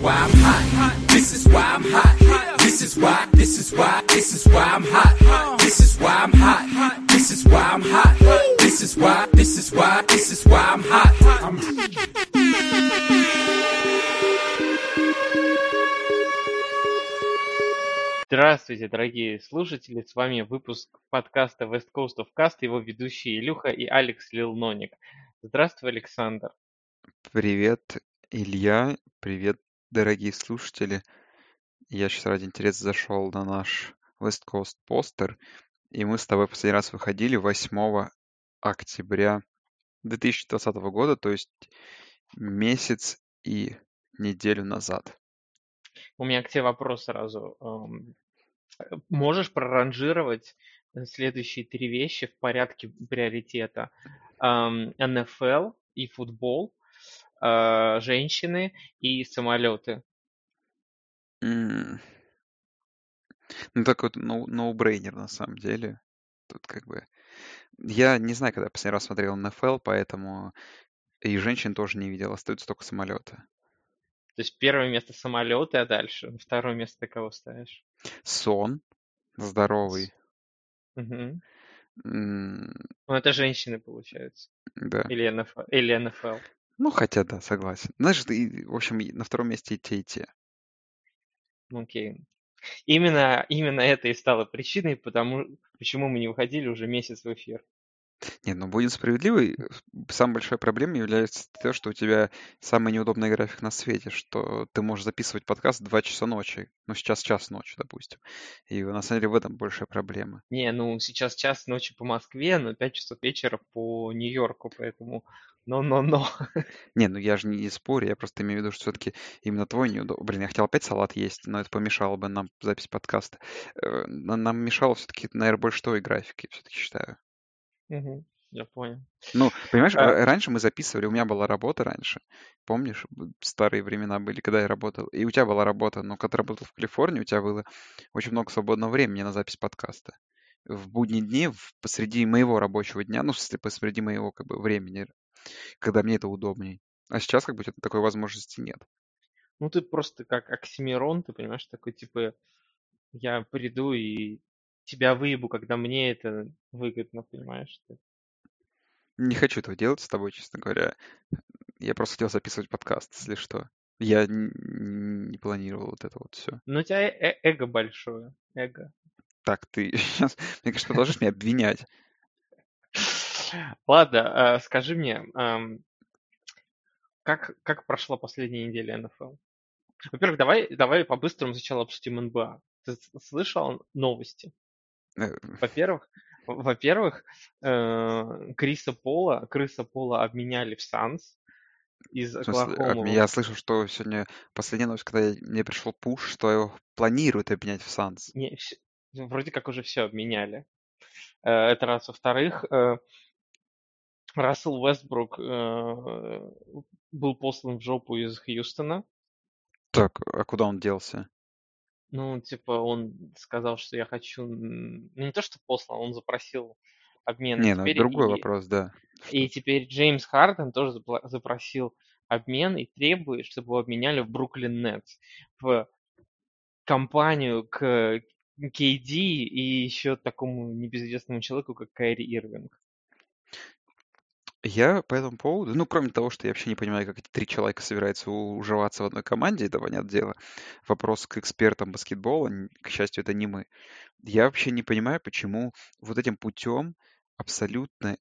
why I'm hot. This is why I'm hot. This is why, this is why, this is why I'm hot. This is why I'm hot. This is why I'm hot. This is why, this is why, this is why I'm hot. I'm Здравствуйте, дорогие слушатели, с вами выпуск подкаста West Coast of Cast, его ведущие Илюха и Алекс Лилноник. Здравствуй, Александр. Привет, Илья. Привет, дорогие слушатели. Я сейчас ради интереса зашел на наш West Coast постер, и мы с тобой последний раз выходили 8 октября 2020 года, то есть месяц и неделю назад. У меня к тебе вопрос сразу. Эм, Можешь проранжировать э, следующие три вещи в порядке приоритета? НФЛ и футбол, э, женщины и самолеты. М. Ну, такой вот ноу- ноу-брейнер на самом деле. Тут как бы... Я не знаю, когда последний раз смотрел НФЛ, поэтому и женщин тоже не видел, остаются только самолеты. То есть первое место самолеты, а дальше второе место ты кого ставишь? Сон здоровый. Мгм. М, Ну, это женщины, получается. Да. Или НФЛ. Или НФЛ. Ну, хотя да, согласен. Знаешь, ты, в общем, на втором месте и те, и те. Окей. Именно, именно это и стало причиной, потому, почему мы не выходили уже месяц в эфир. Не, ну будем справедливы, э, самой большой проблемой является то, что у тебя самый неудобный график на свете, что ты можешь записывать подкаст в 2 часа ночи, ну сейчас час ночи, допустим. И на самом деле в этом большая проблема. Не, ну сейчас час ночи по Москве, но 5 часов вечера по Нью-Йорку, поэтому но-но-но. Не, ну я же не спорю, я просто имею в виду, что все-таки именно твой неудобный... Блин, я хотел опять салат есть, но это помешало бы нам запись подкаста. Э, на- Нам мешало все-таки, наверное, больше твой график, я все-таки считаю. Мгм, Я понял. Ну, понимаешь, А, р- раньше мы записывали, у меня была работа раньше, помнишь, старые времена были, когда я работал, и у тебя была работа, но когда ты работал в Калифорнии, у тебя было очень много свободного времени на запись подкаста. В будние дни, в- посреди моего рабочего дня, ну, в смысле, посреди моего как бы времени, когда мне это удобней. А сейчас как бы такой возможности нет. Ну ты просто как Оксимирон, ты понимаешь, такой типа, я приду и тебя выебу, когда мне это выгодно, понимаешь? ты? Не хочу этого делать с тобой, честно говоря. Я просто хотел записывать подкаст, если что. Я не планировал вот это вот все. Ну у тебя э- э- эго большое, эго. Так, ты сейчас, мне кажется, продолжишь меня обвинять. Ладно, а, скажи мне, как, как прошла последняя неделя НФЛ? Во-первых, давай, давай по-быстрому сначала обсудим НБА. Ты слышал новости? Э, Во-первых, во-первых, э, Криса Пола, Криса Пола обменяли в Санс из Оклахомы. я слышал, что сегодня последняя новость, когда мне пришел пуш, что его планируют обменять в Санс. Не, ну, вроде как уже все обменяли. Э, Это раз. Во-вторых, Рассел Вестбрук был послан в жопу из Хьюстона. Так, а куда он делся? Ну, типа, он сказал, что я хочу... Ну, не то, что послан, он запросил обмен. Не, ну теперь, другой и, вопрос, да. и теперь Джеймс Харден тоже запросил обмен и требует, чтобы его обменяли в Бруклин Нетс. В компанию к KD и еще такому небезызвестному человеку, как Кайри Ирвинг. Я по этому поводу, ну, кроме того, что я вообще не понимаю, как эти три человека собираются уживаться в одной команде, это понятное дело. Вопрос к экспертам баскетбола, к счастью, это не мы. Я вообще не понимаю, почему вот этим путем абсолютно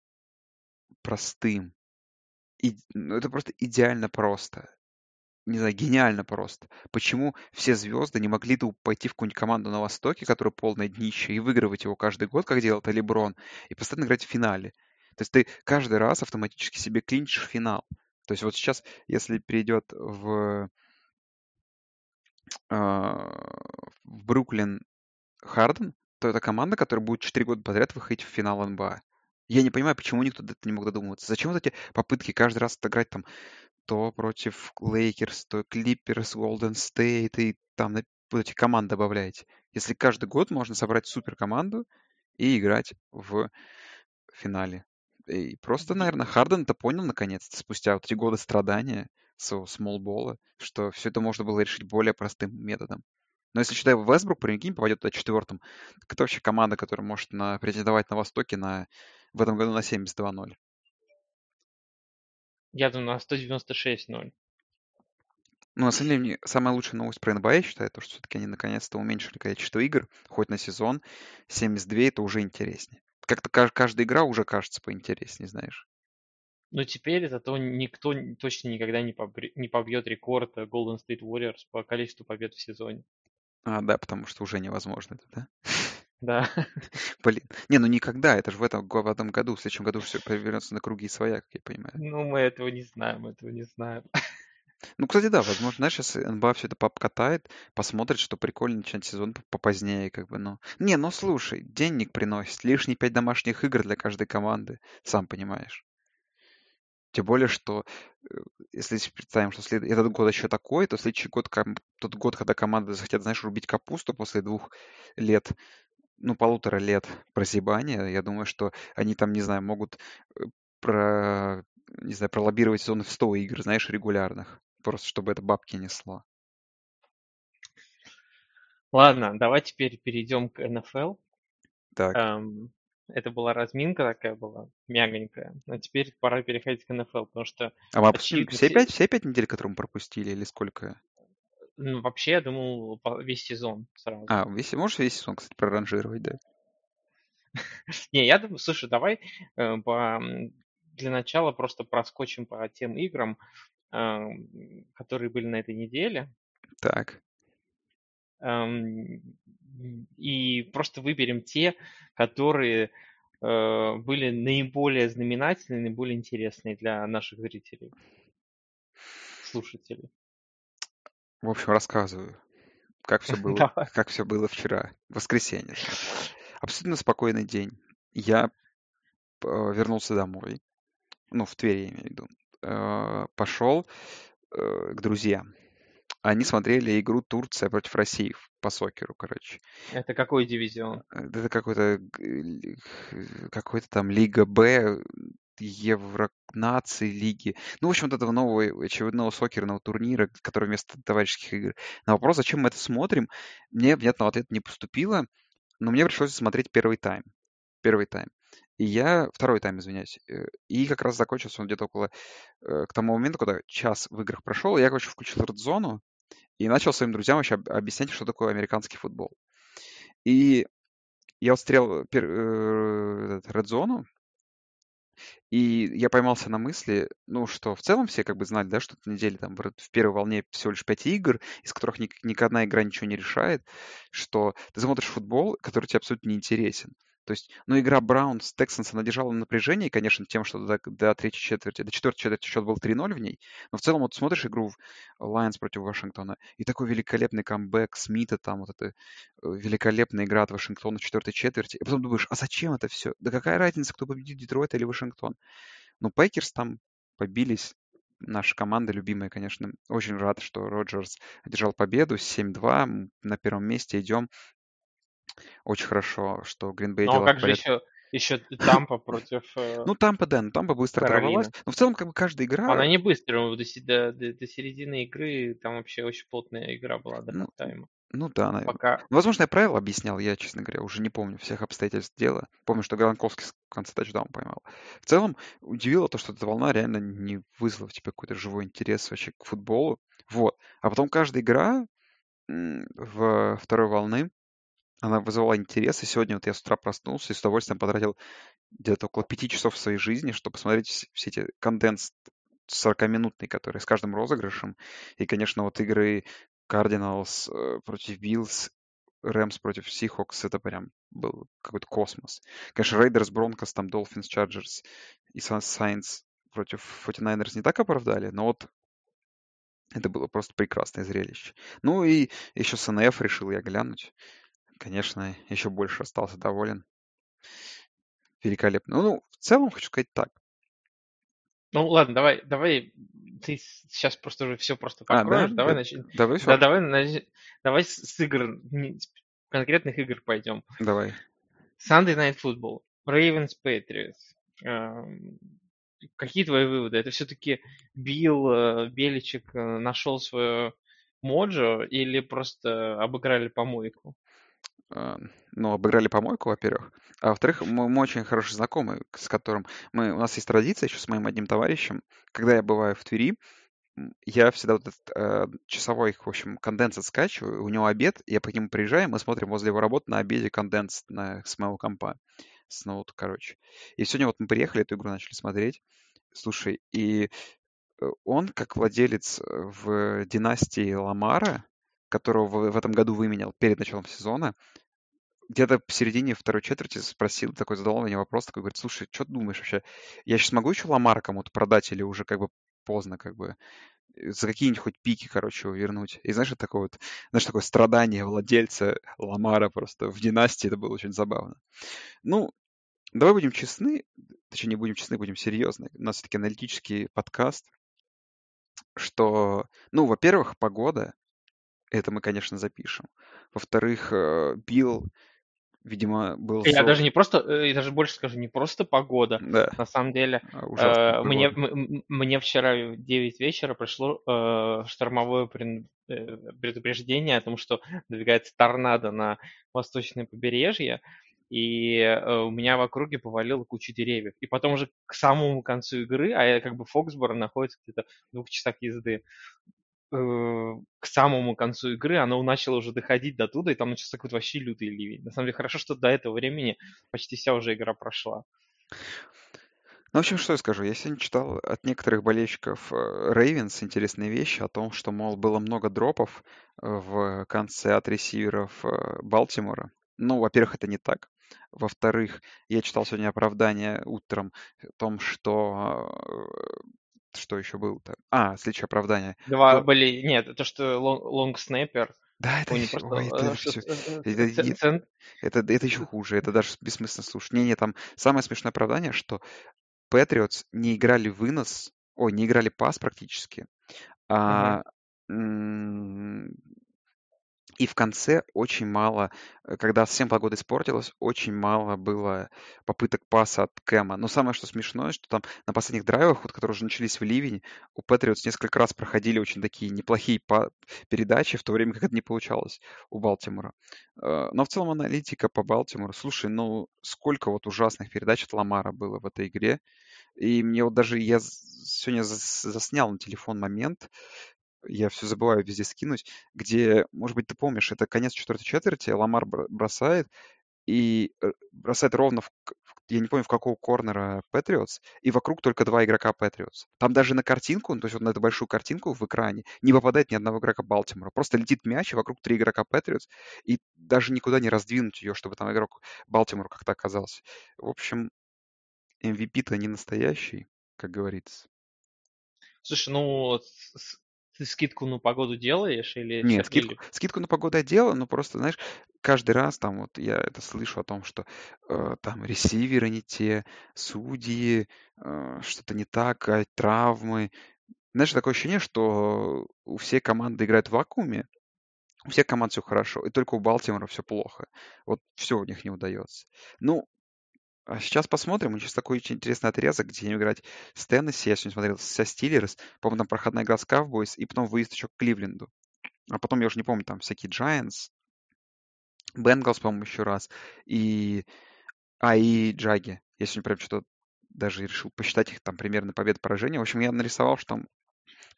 простым, и, ну, это просто идеально просто, не знаю, гениально просто. Почему все звезды не могли бы пойти в какую-нибудь команду на Востоке, которая полное днище, и выигрывать его каждый год, как делал это и постоянно играть в финале? То есть ты каждый раз автоматически себе клинчишь финал. То есть вот сейчас, если перейдет в, а, в Бруклин Харден, то это команда, которая будет 4 года подряд выходить в финал НБА. Я не понимаю, почему никто до этого не мог додумываться. Зачем вот эти попытки каждый раз отыграть там то против Лейкерс, то Клипперс, Голден Стейт, и там вот эти команды добавляете. Если каждый год можно собрать супер команду и играть в финале. И просто, наверное, Харден это понял наконец-то, спустя вот эти годы страдания, своего смолбола, что все это можно было решить более простым методом. Но если считай, Вестбрук, прикинь, попадет туда четвертым, так это вообще команда, которая может на, претендовать на Востоке на, в этом году на 72-0. Я думаю, на 196-0. Ну, на самом деле, самая лучшая новость про НБА, я считаю, то, что все-таки они наконец-то уменьшили количество игр, хоть на сезон. 72 это уже интереснее. Как-то каждая игра уже кажется поинтереснее, знаешь. Но теперь зато никто точно никогда не, побр... не побьет рекорд Golden State Warriors по количеству побед в сезоне. А, да, потому что уже невозможно это, да? Да. Блин. Не, ну никогда. Это же в этом, в этом году, в следующем году все повернется на круги своя, как я понимаю. Ну, мы этого не знаем, этого не знаем. Ну, кстати, да, возможно, знаешь, сейчас НБА все это покатает, посмотрит, что прикольно начинать сезон попозднее, как бы, ну. Не, ну слушай, денег приносит, лишние пять домашних игр для каждой команды, сам понимаешь. Тем более, что э, если представим, что след... этот год еще такой, то следующий год, тот год, когда команды захотят, знаешь, рубить капусту после двух лет, ну, полутора лет прозябания, я думаю, что они там, не знаю, могут э, про, не знаю, пролоббировать сезон в 100 игр, знаешь, регулярных просто чтобы это бабки несло. Ладно, давай теперь перейдем к НФЛ. Так. Эм, это была разминка такая была, мягонькая. Но теперь пора переходить к НФЛ, потому что... А мы обсудили все пять, все пять недель, которые мы пропустили, или сколько? Ну, вообще, я думал, весь сезон сразу. А, весь, можешь весь сезон, кстати, проранжировать, да? Не, я думаю, слушай, давай э, по, для начала просто проскочим по тем играм, которые были на этой неделе. Так. И просто выберем те, которые э, были наиболее знаменательные, наиболее интересные для наших зрителей, слушателей. В общем, рассказываю, как все было, как все было вчера, воскресенье. Абсолютно спокойный день. Я э, вернулся домой, ну, в Твери, я имею в виду. Э, пошел э, к друзьям. Они смотрели игру Турция против России по сокеру, короче. Это какой дивизион? Э, это какой-то какой-то там Лига Б, Евро нации лиги. Ну, в общем, вот этого нового очередного сокерного турнира, который вместо товарищеских игр. На вопрос, зачем мы это смотрим, мне внятного ответа не поступило, но мне пришлось смотреть первый тайм. Первый тайм. И я... Второй тайм, извиняюсь. Э, и как раз закончился он где-то около... Э, к тому моменту, когда час в играх прошел, я, короче, включил Zone и начал своим друзьям вообще объяснять, что такое американский футбол. И я вот стрел пер, э, и я поймался на мысли, ну, что в целом все как бы знали, да, что эта неделя там в первой волне всего лишь пять игр, из которых ни, ни одна игра ничего не решает, что ты смотришь футбол, который тебе абсолютно не интересен. То есть, ну, игра Браун с Texans, она держала напряжение, конечно, тем, что до, до третьей четверти, до четвертой четверти счет был 3-0 в ней, но в целом вот смотришь игру в Lions против Вашингтона, и такой великолепный камбэк Смита, там вот эта э, великолепная игра от Вашингтона в четвертой четверти, и потом думаешь, а зачем это все? Да какая разница, кто победит, Детройт или Вашингтон? Ну, Пейкерс там побились, наша команда любимая, конечно. Очень рад, что Роджерс одержал победу. 7-2. На первом месте идем. Очень хорошо, что Гринбей Ну, а как же еще, еще Тампа против э, Ну, Тампа, да, ну Тампа быстро оторвалась. Но в целом, как бы каждая игра... Она не быстрая, до, до, до, до середины игры там вообще очень плотная игра была до ну, тайма. Ну да, наверное. Пока... Ну, возможно, я правила объяснял, я, честно говоря, уже не помню всех обстоятельств дела. Помню, что Гранковский в конце тачдаун поймал. В целом, удивило то, что эта волна реально не вызвала в тебе какой-то живой интерес вообще к футболу. Вот. А потом каждая игра в второй волны она вызывала интерес, и сегодня вот я с утра проснулся и с удовольствием потратил где-то около пяти часов своей жизни, чтобы посмотреть все эти condensed 40-минутные, которые с каждым розыгрышем. И, конечно, вот игры Cardinals э, против Bills, Rams против Seahawks, это прям был какой-то космос. Конечно, Raiders, Broncos, там Dolphins, Chargers и Saints против 49ers не так оправдали, но вот это было просто прекрасное зрелище. Ну и еще с НФ решил я глянуть конечно, еще больше остался доволен. Великолепно. Ну, в целом, хочу сказать так. Ну, ладно, давай, давай, ты сейчас просто уже все просто покроешь. А, да? Давай да, начнем. Давай, да, давай, нач... давай с игр, конкретных игр пойдем. Давай. Sunday Night Football, Ravens Patriots. Эм, какие твои выводы? Это все-таки Билл э, Беличек э, нашел свое моджо или просто обыграли помойку? А, ну, обыграли помойку, во-первых. А во-вторых, мы, мы очень хороший знакомый, с которым мы, у нас есть традиция еще с моим одним товарищем. Когда я бываю в Твери, я всегда вот этот э, часовой, в общем, конденсат скачиваю, у него обед, я по нему приезжаю, мы смотрим возле его работы на обеде конденс на, с моего компа. С ноута, короче. И сегодня вот мы приехали, эту игру начали смотреть. Слушай, и э, он, как владелец э, в династии Ламара, которого в, этом году выменял перед началом сезона, где-то в середине второй четверти спросил, такой задал мне вопрос, такой говорит, слушай, что ты думаешь вообще? Я сейчас могу еще Ламара кому-то продать или уже как бы поздно как бы э, за какие-нибудь хоть пики, короче, его вернуть. И знаешь, такое вот, знаешь, такое страдание владельца Ламара просто в династии, это было очень забавно. Ну, давай будем честны, точнее, не будем честны, будем серьезны. У нас все-таки аналитический подкаст, что, ну, во-первых, погода, это мы, конечно, запишем. Во-вторых, э, Билл видимо, был... Я даже не просто, э, я даже больше скажу, не просто погода. Да. На самом деле, а, э, мне, мне вчера в 9 вечера пришло э, штормовое предупреждение о том, что двигается торнадо на восточное побережье, и у меня в округе повалило кучу деревьев. И потом уже к самому концу игры, а я как бы Фоксборо находится где-то в двух часах езды, к самому концу игры оно начало уже доходить до туда, и там начался какой-то вообще лютый ливень. На самом деле хорошо, что до этого времени почти вся уже игра прошла. Ну, в общем, что я скажу. Я сегодня читал от некоторых болельщиков Рейвенс интересные вещи о том, что, мол, было много дропов э, в конце от ресиверов э, Балтимора. Ну, во-первых, это не так. Во-вторых, я читал сегодня оправдание утром о том, что что еще было-то? А, следующее оправдание. Два То... были... Нет, это что лонг снайпер. Да, это, просто... ой, это, все, это, это, это, это еще хуже, это даже бессмысленно слушать. Не-не, там самое смешное оправдание, что Патриотс не играли вынос, ой, не играли пас практически, а. И в конце очень мало, э, когда совсем погода испортилась, очень мало было попыток паса от Кэма. Но самое, что смешное, что там на последних драйвах, вот, которые уже начались в ливень, у Патриотс несколько раз проходили очень такие неплохие передачи, в то время как это не получалось у Балтимора. Э, но в целом аналитика по Балтимору, слушай, ну сколько вот ужасных передач от Ламара было в этой игре. И мне вот даже, я сегодня заснял на телефон момент, я все забываю везде скинуть, где, может быть, ты помнишь, это конец четвертой четверти, Ламар бросает, и э, бросает ровно в, я не помню, в какого корнера Патриотс, и вокруг только два игрока Патриотс. Там даже на картинку, то есть вот на эту большую картинку в экране, не попадает ни одного игрока Балтимора. Просто летит мяч, и вокруг три игрока Патриотс, и даже никуда не раздвинуть ее, чтобы там игрок Балтимора как-то оказался. В общем, MVP-то не настоящий, как говорится. Слушай, ну, ты скидку на погоду делаешь или... Нет, скидку, или... скидку на погоду я делаю, но просто, знаешь, каждый раз там вот я это слышу о том, что э, там ресиверы не те, судьи, э, что-то не так, а травмы. Знаешь, такое ощущение, что у всей команды играют в вакууме, у всех команд все хорошо, и только у Балтимора все плохо. Вот все у них не удается. Ну, а сейчас посмотрим. Сейчас такой очень интересный отрезок, где они играть с Теннесси. Я сегодня смотрел со Стиллерс. По-моему, там проходная игра с Cowboys, и потом выезд еще к Кливленду. А потом, я уже не помню, там всякие Giants, Бенгалс, по-моему, еще раз. И... А, и Джаги. Я сегодня прям что-то даже решил посчитать их там примерно победы поражения. В общем, я нарисовал, что там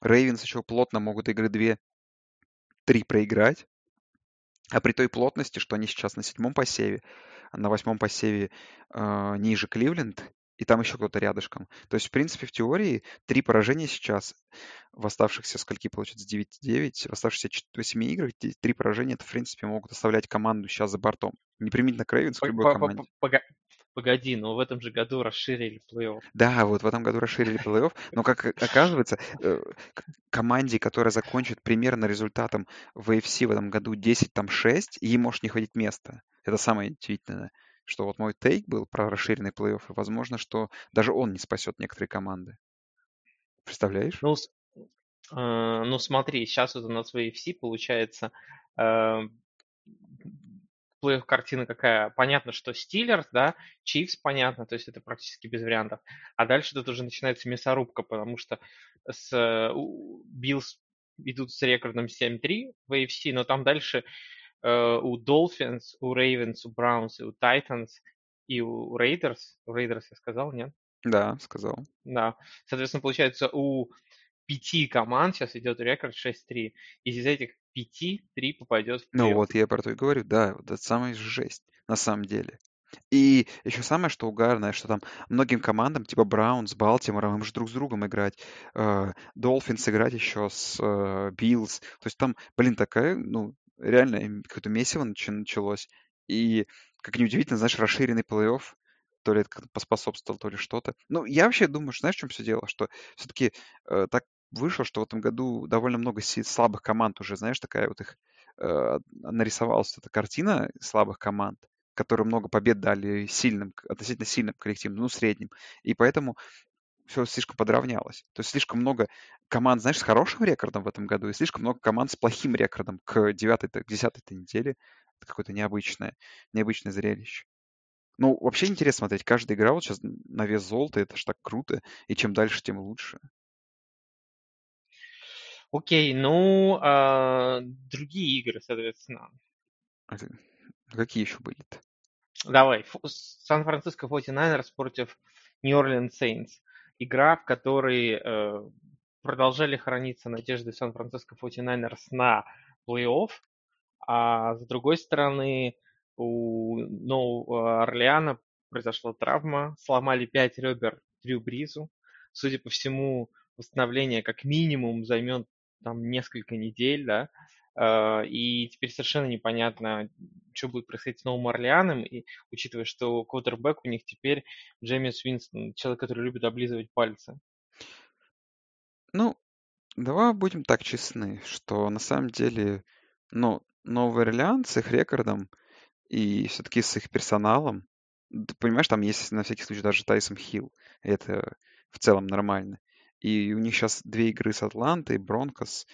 Рейвенс еще плотно могут игры 2-3 проиграть. А при той плотности, что они сейчас на седьмом посеве, на восьмом посеве э, ниже Кливленд, и там еще кто-то рядышком. То есть, в принципе, в теории три поражения сейчас в оставшихся, скольки получается, 9-9, в оставшихся 8 играх, три поражения, это, в принципе, могут оставлять команду сейчас за бортом. Не применительно к Рейвенс, к любой команде. Погоди, но в этом же году расширили плей-офф. Да, вот в этом году расширили плей-офф, но, как оказывается, э, команде, которая закончит примерно результатом в AFC в этом году 10-6, ей может не хватить места. Это самое удивительное, что вот мой тейк был про расширенный плей-офф, и возможно, что даже он не спасет некоторые команды. Представляешь? Ну, э, ну смотри, сейчас вот у нас в AFC получается э, плей-офф картина какая? Понятно, что Стиллерс, да, Chiefs понятно, то есть это практически без вариантов. А дальше тут уже начинается мясорубка, потому что с Bills идут с рекордом 7-3 в AFC, но там дальше э, у Dolphins, у Ravens, у Browns, у Titans и у Raiders, у Raiders я сказал, нет? Да, сказал. Да. Соответственно, получается, у пяти команд сейчас идет рекорд 6-3. Из этих пяти три попадет в Ну вот, я про то и говорю, да, вот это самая жесть, на самом деле. И еще самое, что угарное, что там многим командам, типа Browns, Балтимора, им же друг с другом играть, Dolphins играть еще с Bills. То есть там, блин, такая, ну, реально какое-то месиво нач- началось. И, как неудивительно, знаешь, расширенный плей-офф, то ли это как-то поспособствовало, то ли что-то. Ну, я вообще думаю, что знаешь, в чем все дело? Что все-таки так вышло, что в этом году довольно много слабых команд уже, знаешь, такая вот их э, нарисовалась эта картина слабых команд, которые много побед дали сильным, относительно сильным коллективам, ну, средним. И поэтому все слишком подравнялось. То есть слишком много команд, знаешь, с хорошим рекордом в этом году, и слишком много команд с плохим рекордом к девятой, к десятой неделе. Это какое-то необычное, необычное зрелище. Ну, вообще интересно смотреть. Каждая игра вот сейчас на вес золота, это ж так круто. И чем дальше, тем лучше. Окей, ну, а, другие игры, соответственно. А ты- Какие еще были-то? Давай, Сан-Франциско 49ers против Нью-Орлеан Сейнтс. Игра, в которой э, продолжали храниться надежды Сан-Франциско 49ers на плей-офф, а с другой стороны у Нового Орлеана произошла травма, сломали 5 ребер Дрю Бризу. Судя по всему, восстановление как минимум займет там несколько недель, да, и теперь совершенно непонятно, что будет происходить с Новым Орлеаном, и учитывая, что квотербек у них теперь Джеймис Уинстон, человек, который любит облизывать пальцы. Ну, давай будем так честны, что на самом деле, ну, Новый Орлеан с их рекордом и все-таки с их персоналом, ты понимаешь, там есть на всякий случай даже Тайсон Хилл. Это в целом нормально. И у них сейчас две игры с Атлантой, Бронкос.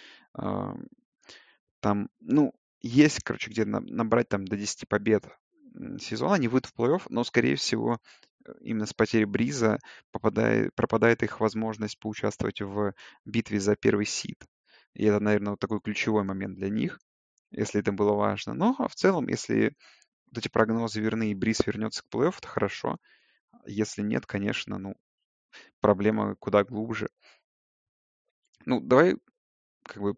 Там, ну, есть, короче, где на- набрать там до 10 побед сезона, они выйдут в плей-офф, но, скорее всего, э, именно с потерей Бриза попадает, пропадает их возможность поучаствовать в битве за первый сид. И это, наверное, вот такой ключевой момент для них, если это было важно. Но а в целом, если вот эти прогнозы верны и Бриз вернется к плей-офф, то хорошо. Если нет, конечно, ну, проблема куда глубже. Ну, давай как бы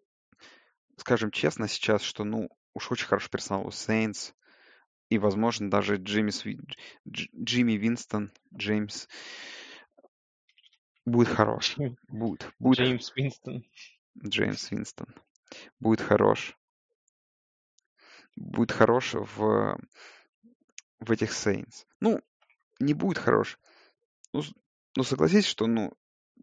скажем честно сейчас, что, ну, уж очень хороший персонал у Сейнс, и, возможно, даже Джимми, Сви- Дж- Джимми Винстон, Джеймс, будет хорош. Будет. Будет Джеймс Уинстон. Джеймс Винстон. Будет хорош. Будет хорош в, в этих Сейнс. Ну, не будет хорош. Ну, ну, согласись, что, ну,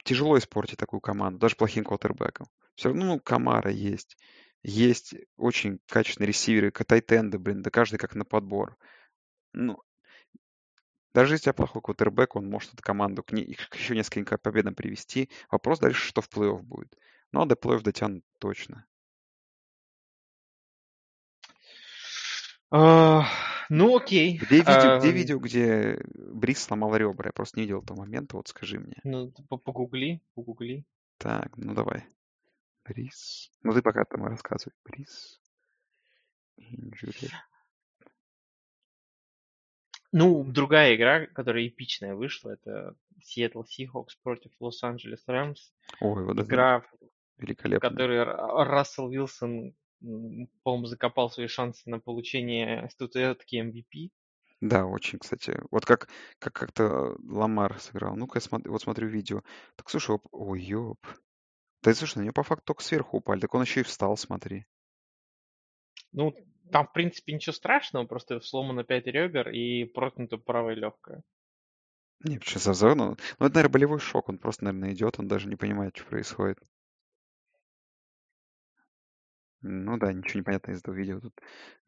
тяжело испортить такую команду, даже плохим квотербеком. Все равно, ну, Камара есть. Есть очень качественные ресиверы, тайтенды, блин, да каждый как на подбор. Ну, даже если у тебя плохой квотербек, он может эту команду к, не- к еще несколько победам привести. Вопрос дальше, что в плей-офф будет. Ну, а до плей-офф дотянут точно. А, Ну, окей. Где видео, где Ам, видео, где Брис сломал ребра? Я просто не видел этого момента, вот скажи мне. Ну, погугли, погугли. Так, ну давай. Брис. Ну ты пока там рассказывай. Брис. Injury. Ну, другая игра, которая эпичная вышла, это Seattle Seahawks против Лос-Анджелес Рэмс. Ой, вот Игра, в которой Рассел Вилсон, по-моему, закопал свои шансы на получение статуэтки MVP. Да, очень, кстати. Вот как, как как-то Ламар сыграл. Ну-ка, я смотр- вот смотрю видео. Так, слушай, оп- ой, ёп. Да, слушай, на него по факту только сверху упали. Так он еще и встал, смотри. Ну, там, в принципе, ничего страшного, просто сломано 5 ребер и проткнуто правое легкое. Не, что за зону? Ну, это, наверное, болевой шок. Он просто, наверное, идет, он даже не понимает, что происходит. Ну да, ничего не понятно из этого видео. Тут,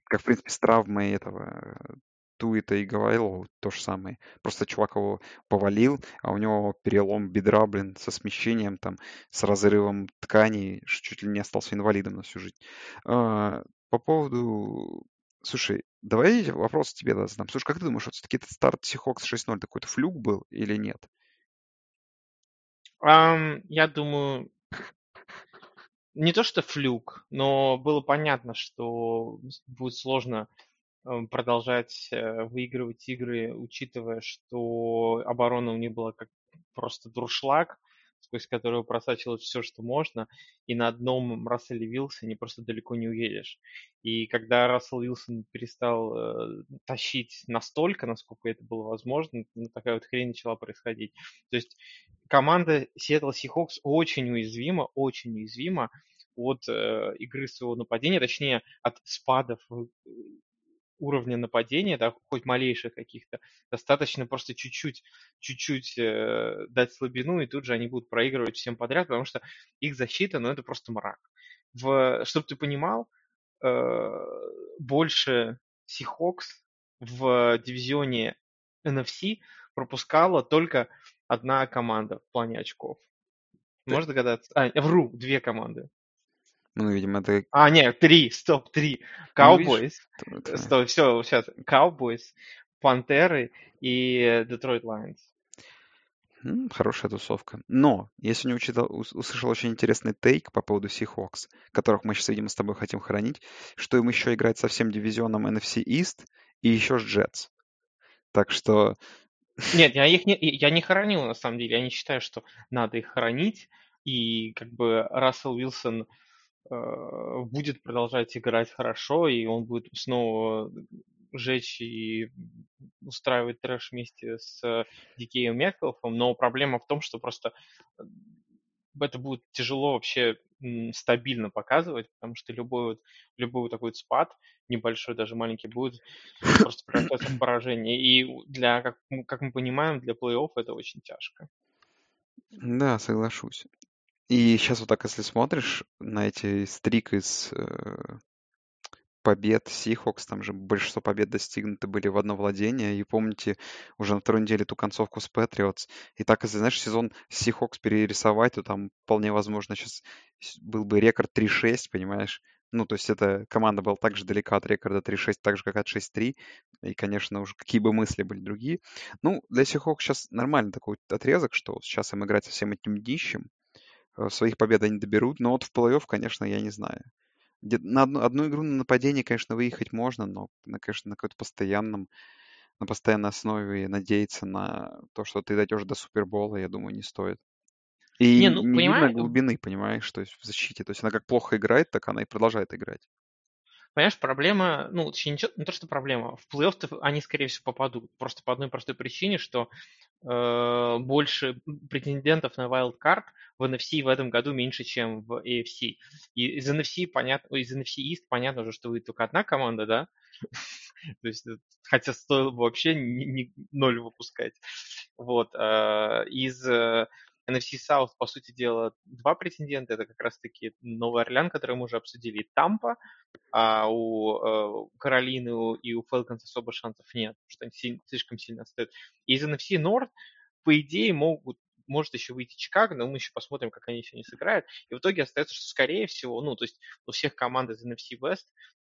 как, в принципе, с травмой этого Туита и Гавайлова то же самое. Просто чувак его повалил, а у него перелом бедра, блин, со смещением, там, с разрывом тканей, чуть ли не остался инвалидом на всю жизнь. А, по поводу... Слушай, давай вопрос тебе задам. Слушай, как ты думаешь, вот все-таки этот старт Seahawks 6-0 какой-то флюк был или нет? Um, я думаю, не то что флюк, но было понятно, что будет сложно продолжать э, выигрывать игры, учитывая, что оборона у них была как просто дуршлаг, сквозь которого просачивалось все, что можно, и на одном Расселе Вилсоне просто далеко не уедешь. И когда Рассел Вилсон перестал э, тащить настолько, насколько это было возможно, ну, такая вот хрень начала происходить. То есть команда Seattle Seahawks очень уязвима, очень уязвима от э, игры своего нападения, точнее от спадов уровня нападения, да, хоть малейших каких-то, достаточно просто чуть-чуть, чуть-чуть э, дать слабину, и тут же они будут проигрывать всем подряд, потому что их защита, ну, это просто мрак. В, чтобы ты понимал, э, больше Seahawks в дивизионе NFC пропускала только одна команда в плане очков. Можешь догадаться? А, вру, две команды. Ну, видимо, это... А, нет, три, стоп, три. Cowboys. Ну, видишь, стоп, все, сейчас. Cowboys, Пантеры и Detroit Lions. Хорошая тусовка. Но я сегодня учитал, услышал очень интересный тейк по поводу Seahawks, которых мы сейчас, видимо, с тобой хотим хранить, что им еще играть со всем дивизионом NFC East и еще с Jets. Так что... Нет, я их не, я не хоронил, на самом деле. Я не считаю, что надо их хоронить. И как бы Рассел Уилсон Э, будет продолжать играть хорошо, и он будет снова жечь и устраивать трэш вместе с Дикеем Меткалфом, но проблема в том, что просто э, это будет тяжело вообще стабильно показывать, потому что любой вот, любой вот такой спад, небольшой, даже маленький, будет просто превращаться в поражение. И для, как, как мы понимаем, для плей-офф это очень тяжко. Да, соглашусь. И сейчас вот так, если смотришь на эти стрик из э, побед Seahawks, там же большинство побед достигнуты были в одно владение. И помните уже на второй неделе ту концовку с Patriots. И так, если, знаешь, сезон Seahawks перерисовать, то там вполне возможно сейчас был бы рекорд 3-6, понимаешь? Ну, то есть эта команда была так же далека от рекорда 3-6, так же, как от 6-3. И, конечно, уже какие бы мысли были другие. Ну, для Seahawks сейчас нормальный такой отрезок, что сейчас им играть со всем этим днищем. Э, своих побед они доберут. Но вот в плей-офф, конечно, я не знаю. На одну, одну игру на нападение, конечно, выехать можно, но, конечно, на какой-то постоянном, на постоянной основе надеяться на то, что ты дойдешь до Супербола, я думаю, не стоит. И не, ну, не видно глубины, понимаешь, то есть в защите. То есть она как плохо играет, так она и продолжает играть. Понимаешь, проблема, ну, точнее, не, то, что проблема, в плей-офф они, скорее всего, попадут. Просто по одной простой причине, что э, больше претендентов на wildcard в NFC в этом году меньше, чем в AFC. И из NFC, понятно, из NFC East понятно уже, что будет только одна команда, да? То есть, э, хотя стоило бы вообще ноль выпускать. Вот. Э, из э, NFC South, по сути дела, два претендента. Это как раз-таки Новый Орлеан, который мы уже обсудили, и Тампа. А у э, Каролины и у Falcons особо шансов нет, потому что они слишком сильно отстают. И из NFC North, по идее, могут может еще выйти Чикаго, но мы еще посмотрим, как они сегодня сыграют. И в итоге остается, что скорее всего, ну, то есть у всех команд из NFC West,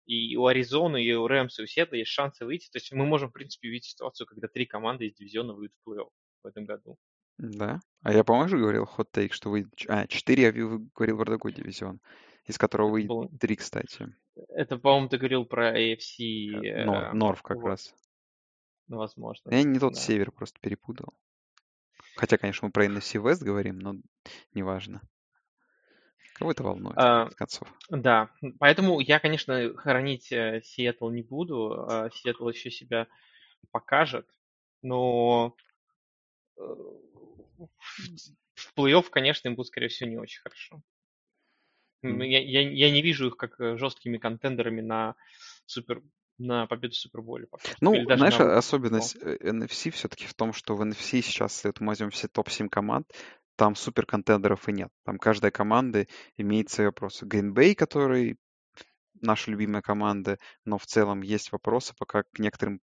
и у Аризоны, и у Рэмса, и у Сетла есть шансы выйти. То есть мы можем, в принципе, увидеть ситуацию, когда три команды из дивизиона выйдут в плей-офф в этом году. Да. А я, по-моему, же говорил хот-тейк, что вы... А, 4 я говорил про другой дивизион, из которого вы. 3, кстати. Это, по-моему, ты говорил про AFC... Э, Нор, Норф как вот. раз. Ну, возможно. Я не тот да. север просто перепутал. Хотя, конечно, мы про NFC West говорим, но неважно. Кого это волнует, а, концов. Да, поэтому я, конечно, хоронить э, Сиэтл не буду. А Сиэтл еще себя покажет, но э, в плей-офф, конечно, им будет, скорее всего, не очень хорошо. Mm. Я, я, я не вижу их как э, жесткими контендерами на супер на победу в Суперболе. Пока. Ну, знаешь, на... особенность NFC все-таки в том, что в NFC сейчас, если мы все топ-7 команд, там супер контендеров и нет. Там каждая команда имеет свои вопросы. Bay, который наша любимая команда, но в целом есть вопросы пока к некоторым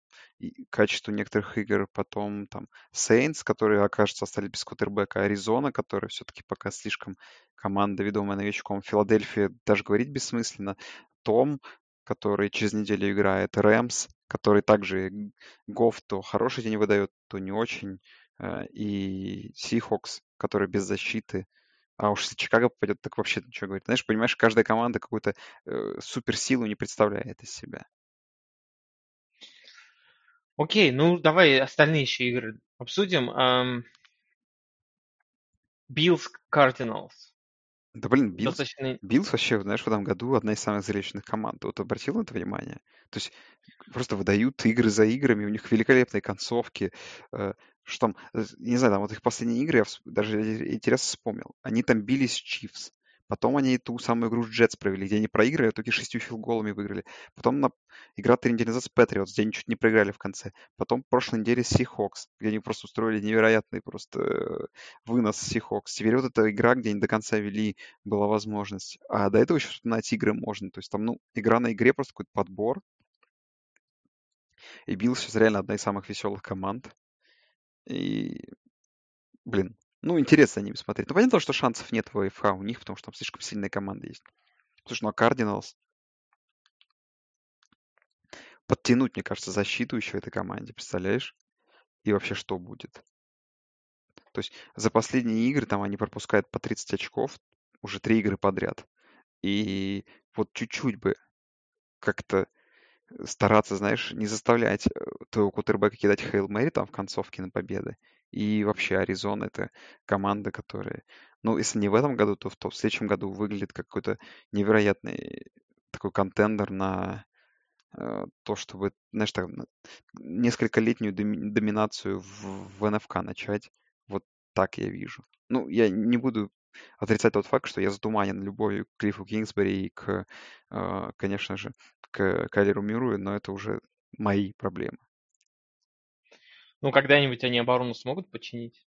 качеству некоторых игр. Потом там Saints, которые, окажется, остались без кутербека. Аризона, которая все-таки пока слишком команда, ведомая новичком. Филадельфия даже говорить бессмысленно. Том, который через неделю играет. Rams, который также Гоф то хороший день выдает, то не очень. Э, и Seahawks, который без защиты. А уж если Чикаго попадет, так вообще ничего говорить. Знаешь, понимаешь, каждая команда какую-то э, суперсилу не представляет из себя. Окей, ну давай остальные еще игры обсудим. Bills Cardinals. Да блин, Bills, Достаточно... Bills вообще, знаешь, в этом году одна из самых зрелищных команд. Вот обратил на это внимание? То есть просто выдают игры за играми, у них великолепные концовки. Что там, э, не знаю, там вот их последние игры, я даже интересно вспомнил. Они там бились с Chiefs. Потом они ту самую игру с Jets провели, где они проиграли, а итоге шестью field goal ами выиграли. Потом на... игра три недели назад с Patriots, где они чуть не проиграли в конце. Потом в прошлой неделе с Seahawks, где они просто устроили невероятный просто э, вынос Seahawks. Теперь вот эта игра, где они до конца вели, была возможность. А до этого еще вспоминать игры можно. То есть там, ну, игра на игре, просто какой-то подбор. И Билл сейчас реально одна из самых веселых команд. И, блин, ну, интересно за ними смотреть. Ну, понятно, что шансов нет в АФК у них, потому что там слишком сильная команда есть. Слушай, ну а Кардиналс подтянуть, мне кажется, защиту еще этой команде, представляешь? И вообще что будет? То есть за последние игры там они пропускают по 30 очков, уже три игры подряд. И вот чуть-чуть бы как-то стараться, знаешь, не заставлять э, твоего кутербека кидать Хейл Мэри там в концовке на победы. И вообще Аризона — это команда, которая, ну, если не в этом году, то в, то в следующем году выглядит как какой-то невероятный такой контендер на э, то, чтобы, знаешь, так, нескольколетнюю доминацию в, в НФК начать. Вот так я вижу. Ну, я не буду отрицать тот факт, что я затуманен любовью к Клиффу Кингсбери и к, э, конечно же, к Кайлеру Миру, но это уже мои проблемы. Ну, когда-нибудь они оборону смогут починить?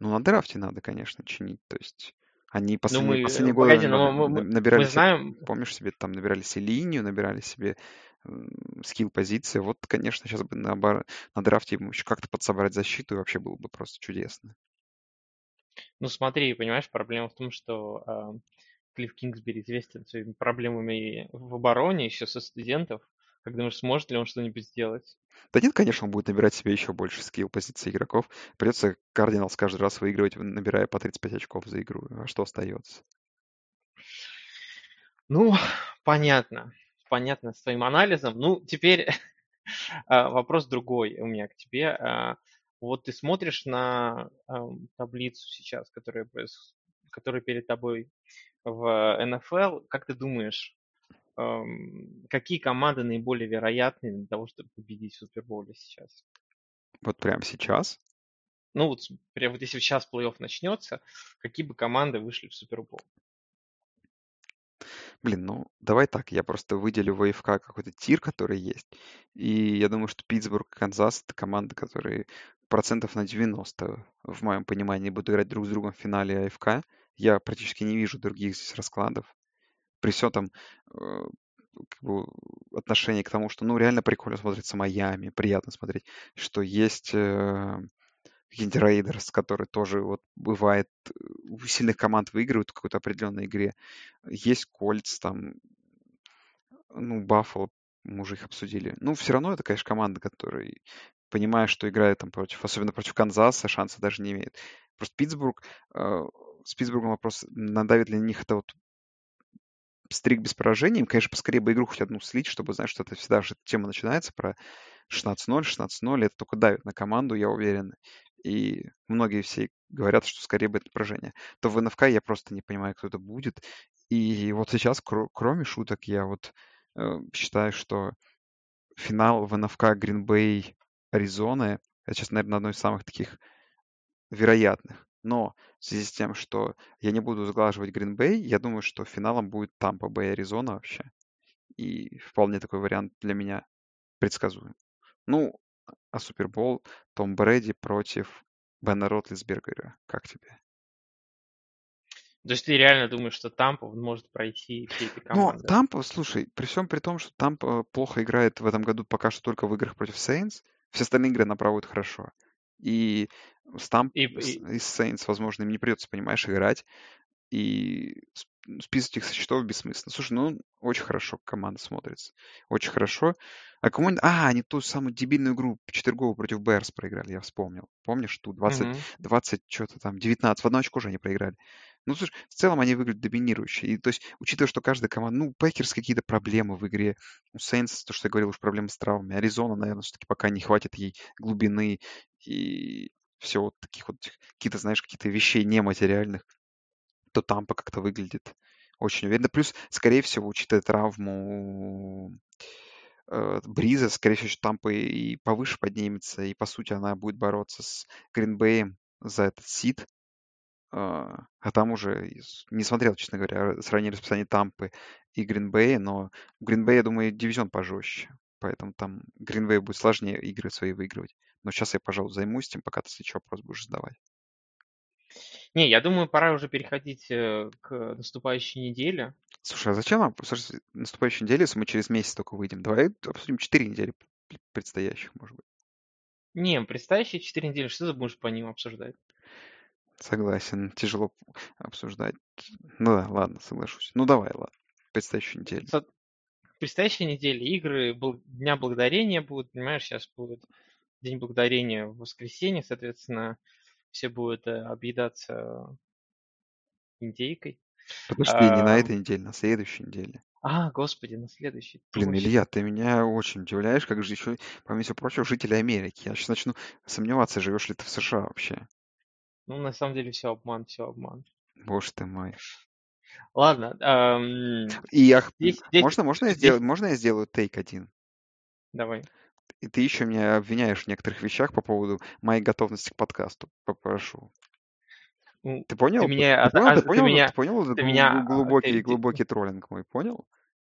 Ну, на драфте надо, конечно, чинить. То есть они последние, ну, мы, последние годы погоди, мы, мы, набирали мы знаем... себе, помнишь себе, там набирали себе линию, набирали себе скилл позиции. Вот, конечно, сейчас бы на, бар... на драфте еще как-то подсобрать защиту, и вообще было бы просто чудесно. Ну, смотри, понимаешь, проблема в том, что э, Клифф Кингсбери известен своими проблемами в обороне еще со студентов. Как думаешь, сможет ли он что-нибудь сделать? Да нет, конечно, он будет набирать себе еще больше скилл позиций игроков. Придется Кардиналс каждый раз выигрывать, набирая по 35 очков за игру. А что остается? Ну, понятно. Понятно с твоим анализом. Ну, теперь а, вопрос другой у меня к тебе. А, вот ты смотришь на таблицу сейчас, которая, которая перед тобой в НФЛ. Как ты думаешь, какие команды наиболее вероятны для того, чтобы победить в Суперболе сейчас? Вот прямо сейчас? Ну вот, прям вот если сейчас плей-офф начнется, какие бы команды вышли в Супербол? Блин, ну давай так, я просто выделю в АФК какой-то тир, который есть. И я думаю, что Питтсбург и Канзас — это команды, которые процентов на 90, в моем понимании, будут играть друг с другом в финале АФК. Я практически не вижу других здесь раскладов при всем там э, как бы, отношении к тому, что, ну, реально прикольно смотрится Майами, приятно смотреть, что есть э, рейдерс, которые тоже вот бывает у сильных команд выигрывают в какой-то определенной игре. Есть Кольц, там, ну, Баффало, мы уже их обсудили. Ну, все равно это, конечно, команда, которая, понимая, что играет там против, особенно против Канзаса, шанса даже не имеет. Просто Питтсбург, э, с Питтсбургом вопрос, надавит ли на них это вот стрик без поражений. Им, конечно, поскорее бы игру хоть одну слить, чтобы знать, что это всегда же тема начинается про 16-0, 16-0. Это только давит на команду, я уверен. И многие все говорят, что скорее бы это поражение. То в НФК я просто не понимаю, кто это будет. И вот сейчас, кроме шуток, я вот э, считаю, что финал в НФК Гринбей Аризоны, это сейчас, наверное, одно из самых таких вероятных. Но в связи с тем, что я не буду сглаживать Гринбей, я думаю, что финалом будет Тампа Бэй Аризона вообще. И вполне такой вариант для меня предсказуем. Ну, а Супербол Том Брэди против Бена Ротлисбергера. Как тебе? То есть ты реально думаешь, что Тампа может пройти все эти команды? Ну, Тампа, слушай, при всем при том, что Тампа плохо играет в этом году пока что только в играх против Сейнс, все остальные игры она проводит хорошо. И с Тамп, и, и... и с Saints, возможно, им не придется, понимаешь, играть. И списывать их со счетов бессмысленно. Слушай, ну, очень хорошо команда смотрится. Очень хорошо. А кому А, они ту самую дебильную игру четверговую против Bears проиграли, я вспомнил. Помнишь, ту 20, Мгм. 20 что-то там, 19, в одно очко же они проиграли. Ну, слушай, в целом они выглядят доминирующе. И, то есть, учитывая, что каждая команда... Ну, Packers какие-то проблемы в игре. У Saints, то, что я говорил, уж проблемы с травмами. Аризона, наверное, все-таки пока не хватит ей глубины и все вот таких вот какие-то, знаешь, какие-то вещей нематериальных. То Тампа как-то выглядит очень уверенно. Плюс, скорее всего, учитывая травму э, Бриза, скорее всего, Тампа и повыше поднимется, и, по сути, она будет бороться с Гринбеем за этот сид. А а там уже не смотрел, честно говоря, сравнение расписания Тампы и Гринбея, но у Гринбея, я думаю, дивизион пожестче. Поэтому там Гринбею будет сложнее игры свои выигрывать. Но сейчас я, пожалуй, займусь тем, пока ты следующий вопрос будешь задавать. Не, я думаю, пора уже переходить э, к наступающей неделе. Слушай, а зачем нам слушай, наступающей неделе, если мы через месяц только выйдем? Давай обсудим 4 недели предстоящих, может быть. Не, предстоящие 4 недели, что ты будешь по ним обсуждать? Согласен, тяжело обсуждать. Ну да, ладно, соглашусь. Ну давай, ладно. Предстоящую неделю. Предстоящие недели игры Дня Благодарения будут, понимаешь, сейчас будет День Благодарения в воскресенье, соответственно, все будут э, объедаться индейкой. Подожди, не на А, этой неделе, на следующей неделе. а, господи, на следующий, Блин, точно. Илья, ты меня очень удивляешь, как же еще, помимо всего прочего, жители Америки. Я сейчас начну сомневаться, живешь ли ты в США вообще. Ну, на самом деле, все обман, все обман. Боже ты мой. Ладно, ам, И я, здесь, здесь, можно, можно я здесь, сделаю, можно я сделаю тейк один? давай. И ты еще меня обвиняешь в некоторых вещах по поводу моей готовности к подкасту. Попрошу. Ты Ты понял? Ты меня, а- понял? а Ты ты понял? меня, Ты понял ты меня, глу- а, глубокий, ты, ты- глубокий троллинг мой? Понял?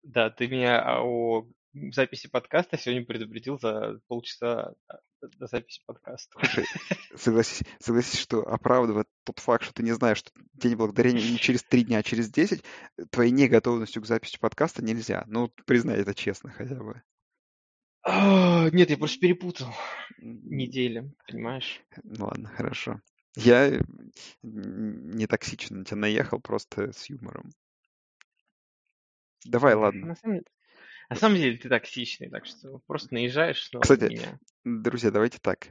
да, ты меня а, о записи подкаста сегодня предупредил за полчаса а, до записи подкаста. Слушай, согласись, согласись, что оправдывает тот факт, что ты не знаешь, что День Благодарения не через три дня, а через десять, твоей неготовностью к записи подкаста нельзя. Ну, признай это честно хотя бы. А, Нет, я просто перепутал недели, понимаешь? Ну ладно, хорошо. Я э, не токсично на тебя наехал, просто с юмором. Давай, ладно. На самом, на самом деле ты токсичный, так что просто наезжаешь на Кстати, меня. друзья, давайте так.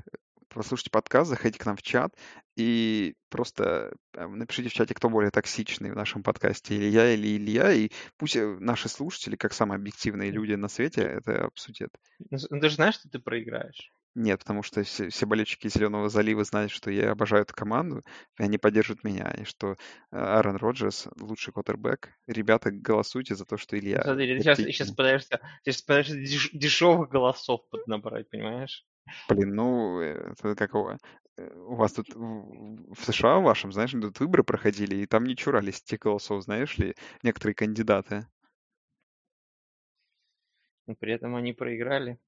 Послушайте подкаст, заходите к нам в чат и просто э, напишите в чате, кто более токсичный в нашем подкасте, или я, или Илья, и пусть э, наши слушатели, как самые объективные люди на свете, это обсудят. Ну, ну, ты же знаешь, что ты проиграешь. Нет, потому что все, все болельщики Зеленого залива знают, что я обожаю эту команду, и они поддерживают меня, и что э, Аарон Роджерс лучший квотербек. Ребята, голосуйте за то, что Илья Смотри, ты сейчас, сейчас пытаешься, сейчас пытаешься деш- дешевых голосов поднабрать, понимаешь? Блин, ну, э, это какого? Э, У вас тут в в США вашем, знаешь, тут выборы проходили, и там не чурались тех голосов, знаешь ли, некоторые кандидаты. Но при этом они проиграли.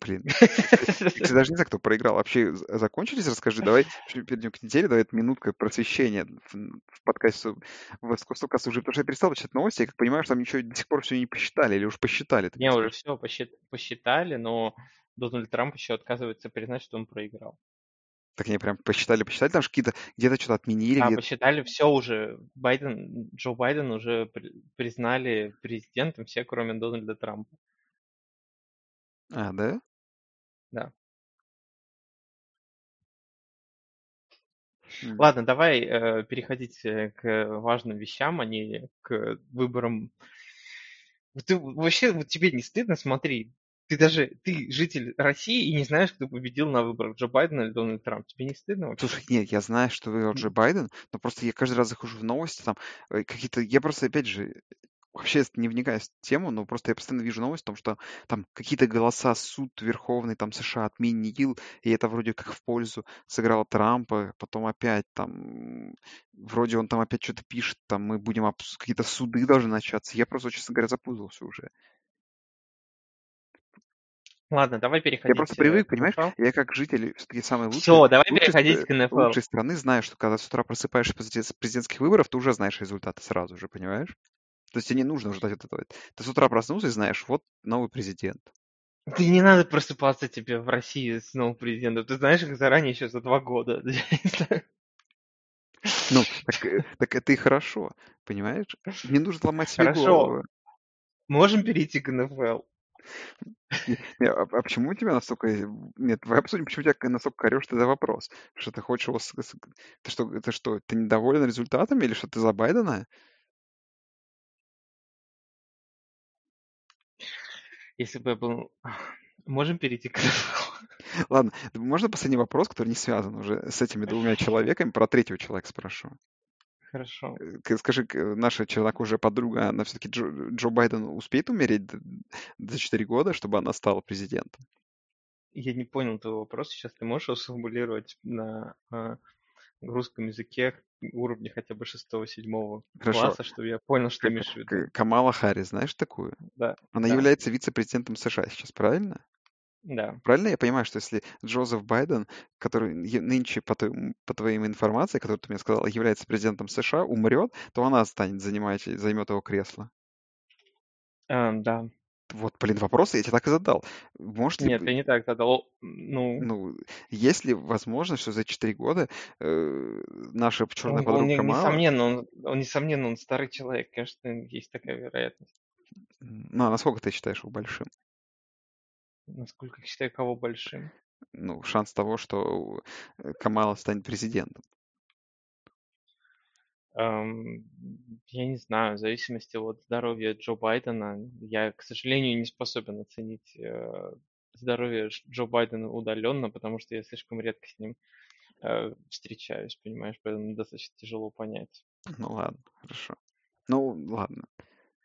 Блин, ты, кстати, даже не знаю, кто проиграл. Вообще закончились? Расскажи, давай перейдем к неделе, давай это минутка просвещения в, в подкасте, в Скостокасте уже, потому что я перестал читать новости, я как понимаю, что там ничего до сих пор все не посчитали, или уж посчитали, Не, уже все посчитали, но Дональд Трамп еще отказывается признать, что он проиграл. Так не прям посчитали, посчитали, там какие-то, где-то что-то отменили, Да, где-то... посчитали все уже. Байден, Джо Байден уже при- признали президентом все, кроме Дональда Трампа. А, да? Да. М. Ладно, давай э, переходить э, к важным вещам, а не к выборам. Ты вообще, вот тебе не стыдно, смотри, ты даже, ты житель России и не знаешь, кто победил на выборах, Джо Байден или Дональд Трамп. Тебе не стыдно вообще? Слушай, нет, я знаю, что выиграл Джо Байден, но просто я каждый раз захожу в новости, там э, какие-то... Я просто, опять же, вообще не вникаю в тему, но просто я постоянно вижу новость о том, что там какие-то голоса суд Верховный там США отменил, и это вроде как в пользу сыграло Трампа, потом опять там вроде он там опять что-то пишет, там мы будем обс- какие-то суды должны начаться. Я просто, честно говоря, запутался уже. Ладно, давай Я переходить просто э, привык, к понимаешь, я как житель все-таки самый лучший, Все, давай лучшей, переходить к НФЛ. лучшей страны, знаю, что когда с утра просыпаешься после президент- президентских выборов, ты уже знаешь результаты сразу же, понимаешь? То есть тебе не нужно ждать этого. Ты с утра проснулся и знаешь, вот новый президент. Ты не надо просыпаться тебе в России с новым президентом. Ты знаешь их заранее еще за два года. Я. Ну, так, э, так это и хорошо, понимаешь? Не нужно ломать себе Хорошо. голову. Можем перейти к НФЛ? Не, а, а почему у тебя настолько... э, Нет, давай обсудим, почему тебя настолько корешь ты за вопрос. Что ты хочешь его... с- с- Ты что, это что, ты недоволен результатами или что ты за Байдена? Если бы я был... Можем перейти к? Ладно, можно последний вопрос, который не связан уже с этими двумя человеками, про третьего человека спрошу. Хорошо. Э, Скажи, к- наша чернокожая подруга, она все-таки Джо, Джо Байден успеет умереть за 4 года, чтобы она стала президентом? Я не понял твоего вопроса. Сейчас ты можешь его сформулировать на а, русском языке уровня хотя бы шестого-седьмого Хорошо. класса, чтобы я понял, что имеешь в виду. Камала Харрис, знаешь такую? Да, Она да, является вице-президентом США сейчас, правильно? Да. Правильно я понимаю, что если Джозеф Байден, который нынче, по, твоим- по твоим информации, которую ты мне сказал, является президентом США, умрет, то она станет занимать, займет его кресло. А, да. Вот, блин, вопрос я тебе так и задал. Может ли, Нет, я не так задал. Ну, ну, есть ли возможность, что за 4 года э, наша черная он, он подруга не- Камала, несомненно, он, он, несомненно, он старый человек. Конечно, есть такая вероятность. ну, а насколько ты считаешь его большим? Насколько я считаю, кого большим. Ну, шанс того, что э, Камала станет президентом. Ам, я не знаю, в зависимости от здоровья Джо Байдена, я, к сожалению, не способен оценить э, здоровье Дж- Джо Байдена удаленно, потому что я слишком редко с ним э, встречаюсь, понимаешь, поэтому достаточно тяжело понять. Ну, ладно, хорошо. Ну, ладно.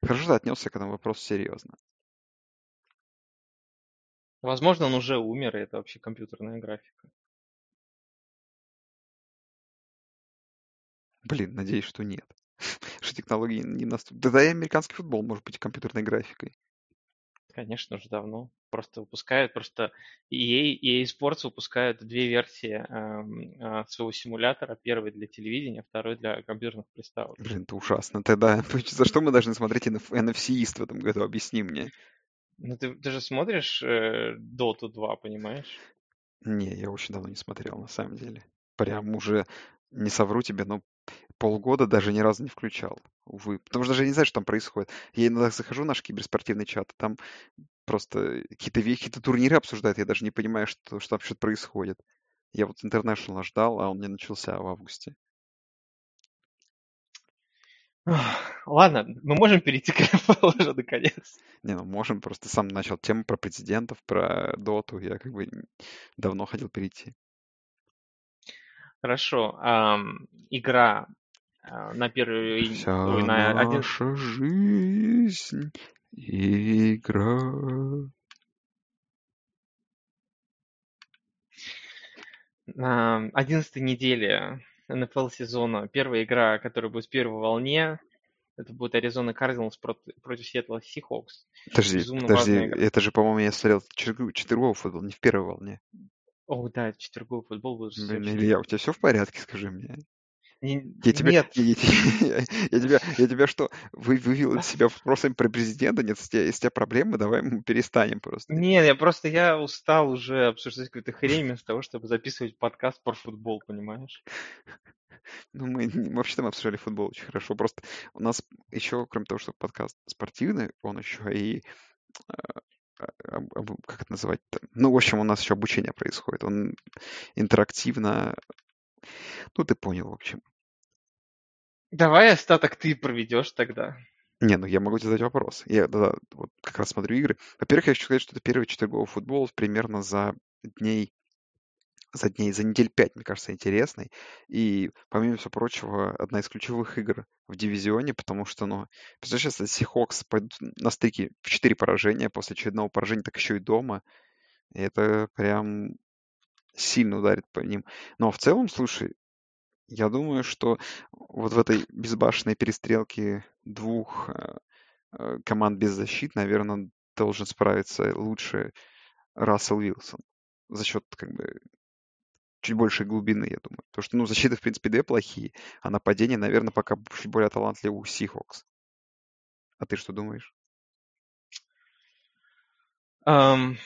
Хорошо, ты отнесся к этому вопросу серьезно. Возможно, он уже умер, и это вообще компьютерная графика. Блин, надеюсь, что нет. Что технологии не наступят. Да, да и американский футбол может быть компьютерной графикой. Конечно, уже давно. Просто выпускают, просто EA, EA Sports выпускают две версии эм, а, своего симулятора. Первый для телевидения, второй для компьютерных приставок. Блин, это ужасно. Тогда за что мы должны смотреть NF NFC East в этом году? Объясни мне. Ну, ты, ты же смотришь э, Dota 2, понимаешь? Не, я очень давно не смотрел, на самом деле. Прям уже, не совру тебе, но полгода даже ни разу не включал. Увы. Потому что даже не знаю, что там происходит. Я иногда захожу в наш киберспортивный чат, и там просто какие-то ве- какие-то турниры обсуждают, я даже не понимаю, что, что вообще происходит. Я вот International ждал, а он не начался в августе. Ах, Ладно, мы можем перейти к НФЛ уже наконец. Не, ну можем, просто сам начал тему про президентов, про доту, я как бы давно хотел перейти. Хорошо. ам, игра а, на первый... Вся ой, на один... наша жизнь игра. На 11 неделе НФЛ сезона первая игра, которая будет в первой волне, это будет Аризона Кардиналс против, Сиэтла Сихокс. Подожди, Безумно подожди, это же, по-моему, я смотрел четверг- четверговой футбол, не в первой волне. О, да, четверговый футбол будет Блин. Илья, у тебя все в порядке, скажи мне? Я тебя, Нет, я, я я тебя, я тебя что, вы, вывел из себя вопросами про президента? Нет, если у тебя, тебя проблемы, давай мы перестанем просто. нет, я просто я устал уже обсуждать какую-то хрень вместо того, чтобы записывать подкаст про футбол, понимаешь? Ну, мы, не- вообще там обсуждали футбол очень хорошо. Просто у нас еще, кроме того, что подкаст спортивный, он еще и а, а, как это называть-то? Ну, в общем, у нас еще обучение происходит. Он интерактивно... Ну, ты понял, в общем. Давай остаток ты проведешь тогда. Не, ну я могу тебе задать вопрос. Я да, вот как раз смотрю игры. Во-первых, я хочу сказать, что это первый четверговый футбол примерно за дней, за дней, за недель пять, мне кажется, интересный. И, помимо всего прочего, одна из ключевых игр в дивизионе, потому что, ну, представляешь, если Сихокс пойдут на стыке в четыре поражения, после очередного поражения, так еще и дома, это прям сильно ударит по ним. Но в целом, слушай, я думаю, что вот в этой безбашенной перестрелке двух э, э, команд без защит, наверное, должен справиться лучше Рассел Уилсон за счет как бы чуть большей глубины, я думаю. Потому что, ну, защиты, в принципе, две плохие, а нападение, наверное, пока чуть более талантливый у Сихокс. А ты что думаешь? Ам,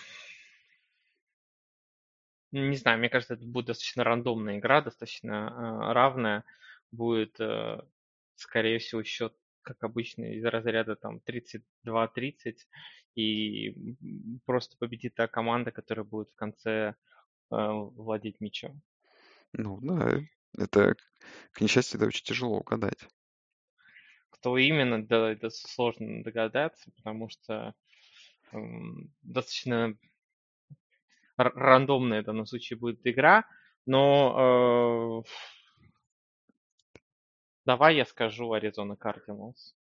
Не знаю, мне кажется, это будет достаточно рандомная игра, достаточно а, равная. будет, э, скорее всего, счет, как обычно, из разряда там 32-30, и просто победит та команда, которая будет в конце э, владеть мячом. Ну да, это, к несчастью, это очень тяжело угадать. Кто именно, да, это сложно догадаться, потому что эм, достаточно рандомная в данном случае будет игра, но э, давай я скажу Аризона Кардиналс.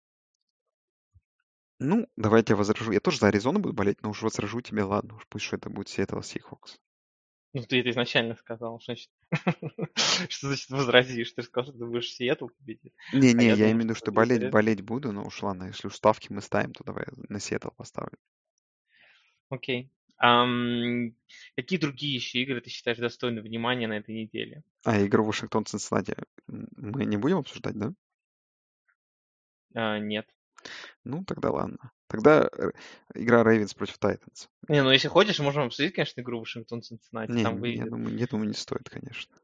Ну, давайте я возражу. Я тоже за Аризону буду болеть, но уж возражу тебе, ладно, уж пусть что это будет Сиэтл Сихокс. Ну, ты это изначально сказал. Что значит, что значит возразишь? Ты сказал, что ты будешь Сиэтл победить. Не-не, а я, я имею в виду, что болеть, болеть буду, но уж ладно, если уж ставки мы ставим, то давай на Сиэтл поставлю. Окей. Um, какие другие еще игры ты считаешь достойны внимания на этой неделе? А игру Вашингтон Цинциннати мы не будем обсуждать, да? Uh, нет. Ну, тогда ладно. Тогда э, игра Рейвенс против Тайтанс. Не, ну если хочешь, можем обсудить, конечно, игру Вашингтон Цинциннати. Не, Там я, думаю, я думаю, не стоит, конечно.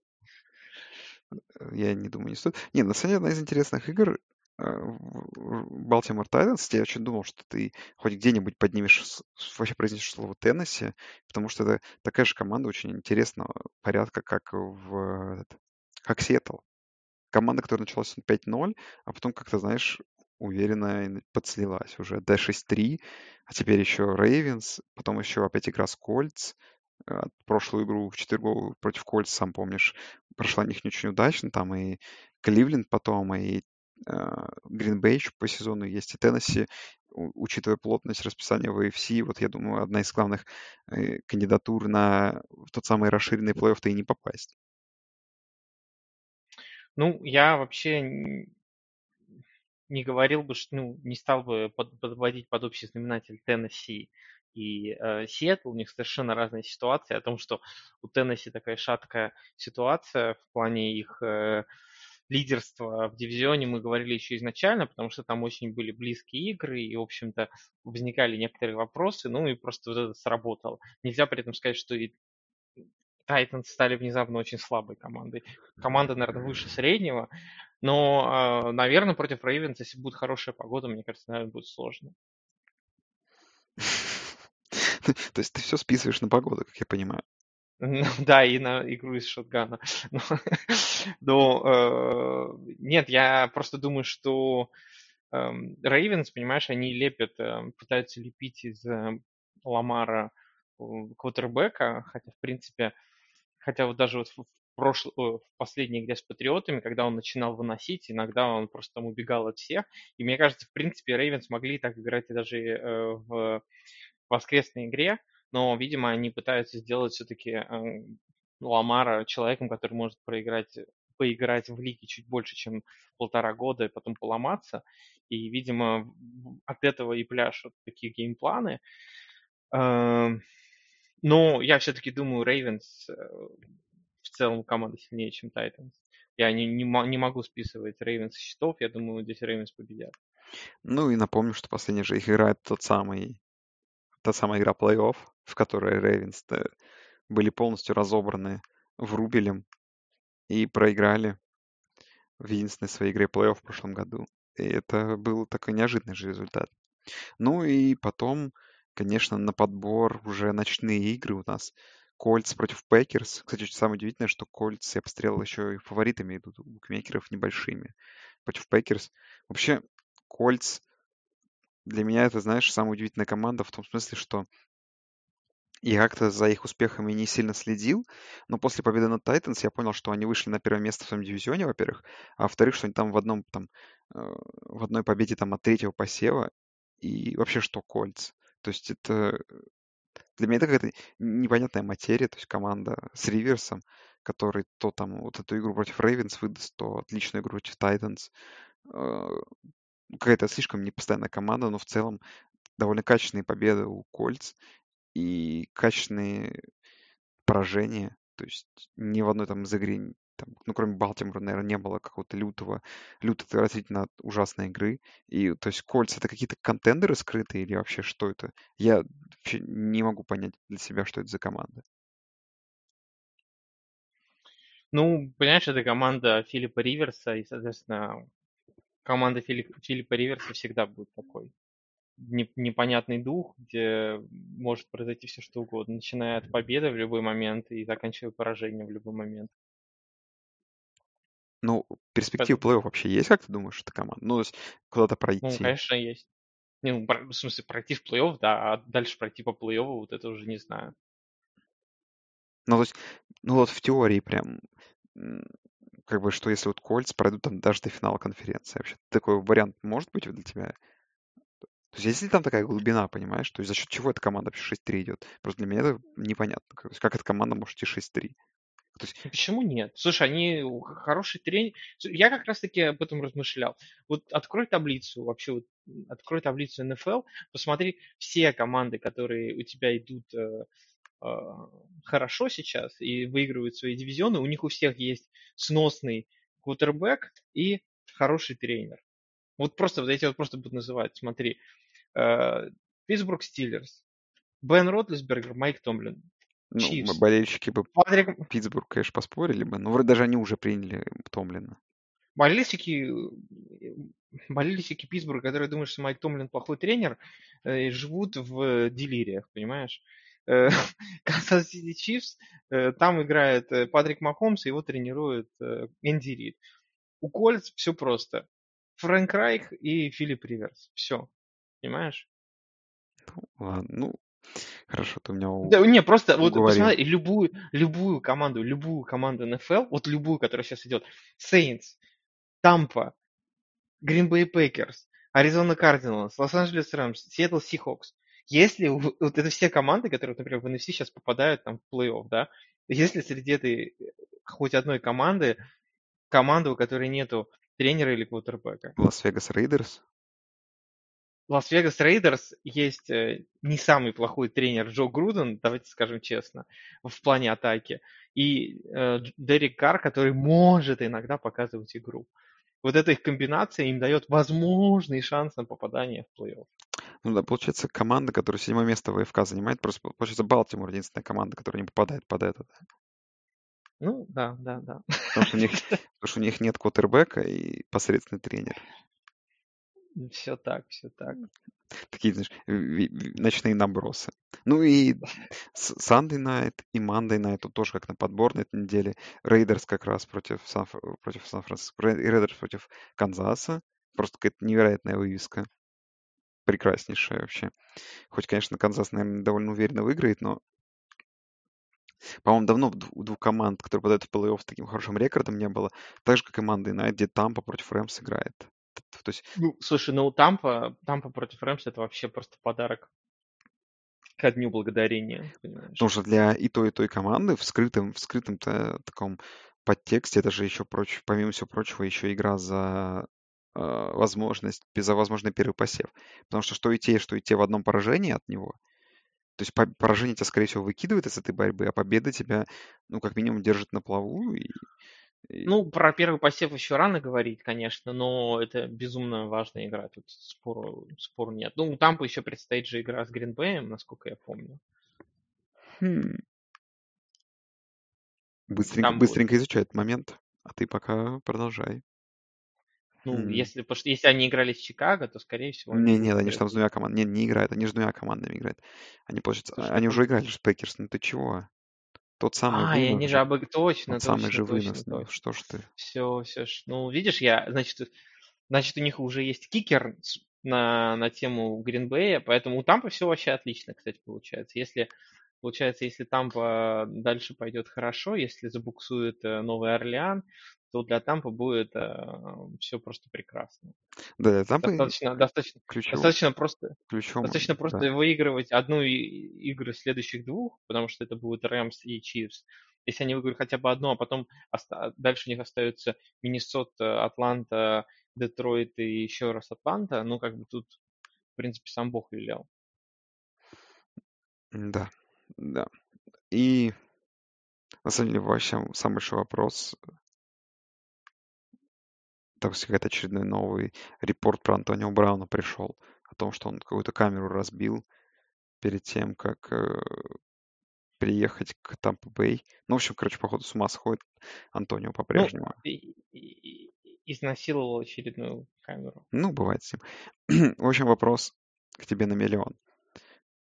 Я не думаю, не стоит. Не, на самом деле, одна из интересных игр Балтимор Тайтанс, я очень думал, что ты хоть где-нибудь поднимешь, вообще произнесешь слово Теннесси, потому что это такая же команда очень интересного порядка, как в как Сиэтл. Команда, которая началась 5-0, а потом как-то, знаешь, уверенно подслилась уже. D6-3, а теперь еще Рейвенс, потом еще опять игра с Кольц. Прошлую игру в четверговую против Кольц, сам помнишь, прошла у них не очень удачно. Там и Кливленд потом, и Гринбей еще по сезону есть, и Теннесси, учитывая плотность расписания в AFC, вот я думаю, одна из главных э, кандидатур на тот самый расширенный плей-офф-то и не попасть. Ну, я вообще не говорил бы, что, ну, не стал бы под, подводить под общий знаменатель Теннесси и э, Сиэтл, у них совершенно разные ситуации, о том, что у Теннесси такая шаткая ситуация в плане их э, лидерство в дивизионе мы говорили еще изначально, потому что там очень были близкие игры, и, в общем-то, возникали некоторые вопросы, ну и просто вот это сработало. Нельзя при этом сказать, что и Тайтанс стали внезапно очень слабой командой. Команда, наверное, выше среднего, но, а, наверное, против Рейвенс, если будет хорошая погода, мне кажется, наверное, будет сложно. То есть ты все списываешь на погоду, как я понимаю. Да, и на игру из шотгана. Но, э, нет, я просто думаю, что Рейвенс, понимаешь, они лепят, э, пытаются лепить из э, Ламара квотербека, хотя, в принципе, хотя вот даже вот в, прошло, в последней игре с Патриотами, когда он начинал выносить, иногда он просто там убегал от всех. И мне кажется, в принципе, Рейвенс могли так играть и даже э, в воскресной игре, но, видимо, они пытаются сделать все-таки Ламара человеком, который может проиграть поиграть в лиге чуть больше, чем полтора года, и потом поломаться. И, видимо, от этого и пляшут такие game plan ы. Эм, но я все-таки думаю, Ravens э, в целом команда сильнее, чем Titans. Я не, не, не могу списывать Ravens счетов. Я думаю, здесь Ravens победят. Ну и напомню, что последний же их играет тот самый та самая игра плей-офф, в которой Ravens были полностью разобраны Врабелем и проиграли в единственной своей игре плей-офф в прошлом году. И это был такой неожиданный же результат. Ну и потом, конечно, на подбор уже ночные игры у нас. Colts против Packers. Кстати, самое удивительное, что Colts, я посмотрел, еще и фаворитами идут у букмекеров небольшими против Packers. Вообще, Colts для меня это, знаешь, самая удивительная команда в том смысле, что я как-то за их успехами не сильно следил, но после победы над Titans я понял, что они вышли на первое место в своем дивизионе, во-первых, а во-вторых, что они там в одном там э, в одной победе там от третьего посева и вообще что Colts. То есть это для меня это какая-то непонятная материя, то есть команда с Риверсом, который то там вот эту игру против Рейвенс выдаст, то отличную игру против Тайтанс. Какая-то слишком непостоянная команда, но в целом довольно качественные победы у Кольц и качественные поражения. То есть ни в одной там из игры, там, ну, кроме Балтимора, наверное, не было какого-то лютого, люто отвратительно ужасной игры. И, то есть, Кольц это какие-то контендеры скрытые или вообще что это? Я вообще не могу понять для себя, что это за команда. Ну, понимаешь, это команда Филиппа Риверса, и, соответственно, команда Филиппа, Филиппа Риверса всегда будет такой непонятный дух, где может произойти все что угодно, начиная от победы в любой момент и заканчивая поражением в любой момент. Ну, перспективы плей-офф вообще есть, как ты думаешь, эта команда? Ну, то есть куда-то пройти. Ну, конечно, есть. Не, ну, в смысле, пройти в плей-офф, да, а дальше пройти по плей-оффу, вот это уже не знаю. Ну, то есть, ну вот в теории прям, как бы, что если вот Кольц пройдут там даже до финала конференции, вообще такой вариант может быть для тебя? То есть если там такая глубина, понимаешь, то есть за счет чего эта команда вообще 6-3 идет? Просто для меня это непонятно. Как, как эта команда может идти 6-3? То есть... Почему нет? Слушай, они хороший тренер. Я как раз-таки об этом размышлял. Вот открой таблицу, вообще вот открой таблицу НФЛ, посмотри все команды, которые у тебя идут э, хорошо сейчас и выигрывают свои дивизионы, у них у всех есть сносный квотербек и хороший тренер. Вот просто, вот эти вот просто буду называть, смотри. Э, Питтсбург Стиллерс, Бен Ротлисбергер, Майк Томлин. Ну, болельщики бы Патрик... Питтсбург, конечно, поспорили бы, но вроде даже они уже приняли Томлина. Болельщики, болельщики Питтсбурга, которые думают, что Майк Томлин плохой тренер, э, живут в делириях, понимаешь? Канзас Сити Чифс, там играет Патрик Махомс, его тренирует Энди Рид. У Кольц все просто. Фрэнк Райх и Филипп Риверс. Все. Понимаешь? Ну, ладно, ну, хорошо, ты меня Да, не, просто вот посмотри, любую, любую команду, любую команду НФЛ, вот любую, которая сейчас идет, Saints, Тампа, Green Bay Packers, Arizona Cardinals, Лос-Анджелес Rams, Seattle Seahawks. Если вот это все команды, которые, например, в NFC сейчас попадают там в плей-офф, да, если среди этой хоть одной команды, команды, у которой нету тренера или квотербека. Лас-Вегас Raiders. Лас-Вегас Raiders есть э, не самый плохой тренер Джо Груден, давайте скажем честно, в плане атаки, и э, Дерек Карр, который может иногда показывать игру. Вот эта их комбинация им дает возможный шанс на попадание в плей-офф. Ну да, получается, команда, которая седьмое место в АФК занимает, просто получается Балтимор единственная команда, которая не попадает под это. Ну, да, да, да. Потому что у них, потому что у них нет квотербека и посредственный тренер. Все так, все так. Такие, знаешь, ночные набросы. Ну и Sunday Night и Monday Night тут тоже как на подбор на этой неделе. Raiders как раз против, Сан, против Сан-Франциско. Raiders против Канзаса. Просто какая-то невероятная вывеска. Прекраснейшая вообще. Хоть, конечно, Канзас, наверное, довольно уверенно выиграет, но по-моему, давно у двух команд, которые попадают в плей-офф с таким хорошим рекордом, не было. Так же, как и Monday Night, где Тампа против Rams играет. То есть... Ну, слушай, ну Тампа, Тампа против Рэмс это вообще просто подарок ко дню благодарения. Понимаешь? Потому что для и той, и той команды в скрытом, в скрытом таком подтексте это же еще проч, помимо всего прочего еще игра за возможность, за возможный первый посев. Потому что что и те, что и те в одном поражении от него. То есть поражение тебя, скорее всего, выкидывает из этой борьбы, а победа тебя, ну, как минимум, держит на плаву и ну, про первый посев еще рано говорить, конечно, но это безумно важная игра, тут спору, спору нет. Ну, там еще предстоит же игра с Гринбеем, насколько я помню. Хм. Быстренько, там быстренько будет... изучай этот момент, а ты пока продолжай. Ну, хм. если, потому что если они играли с Чикаго, то, скорее всего... Не, нет, они же там с двумя командами... Не, не играют, они с двумя командами играют. Они, получается, Слушай, они уже играли с Packers, ну ты чего? Тот самый А, и они же об... Точно, Тот точно, самый же точно, вынос. Ну, точно. что ж ты? Все, все. Ну, видишь, я, значит, значит, у них уже есть кикер на, на тему Гринбея, поэтому у Тампа все вообще отлично, кстати, получается. Если, получается, если Тампа дальше пойдет хорошо, если забуксует э, Новый Орлеан, то для Тампа будет э, все просто прекрасно. Да, Тампа достаточно, достаточно, ключом, достаточно просто, ключом, достаточно просто да. выигрывать одну и- игры следующих двух, потому что это будет Рэмс и Чивс. Если они выиграют хотя бы одну, а потом оста- дальше у них остаются Миннесота, Атланта, Детройт и еще раз Атланта, ну как бы тут, в принципе, сам Бог велел. Да, да. И на самом деле вообще самый большой вопрос, так сказать, очередной новый репорт про Антонио Брауна пришел о том, что он какую-то камеру разбил перед тем, как э, переехать к Тампа Бэй. Ну, в общем, короче, походу с ума сходит Антонио Ну, по-прежнему. и- и- и- изнасиловал очередную камеру. Ну, бывает с ним. В общем, вопрос к тебе на миллион.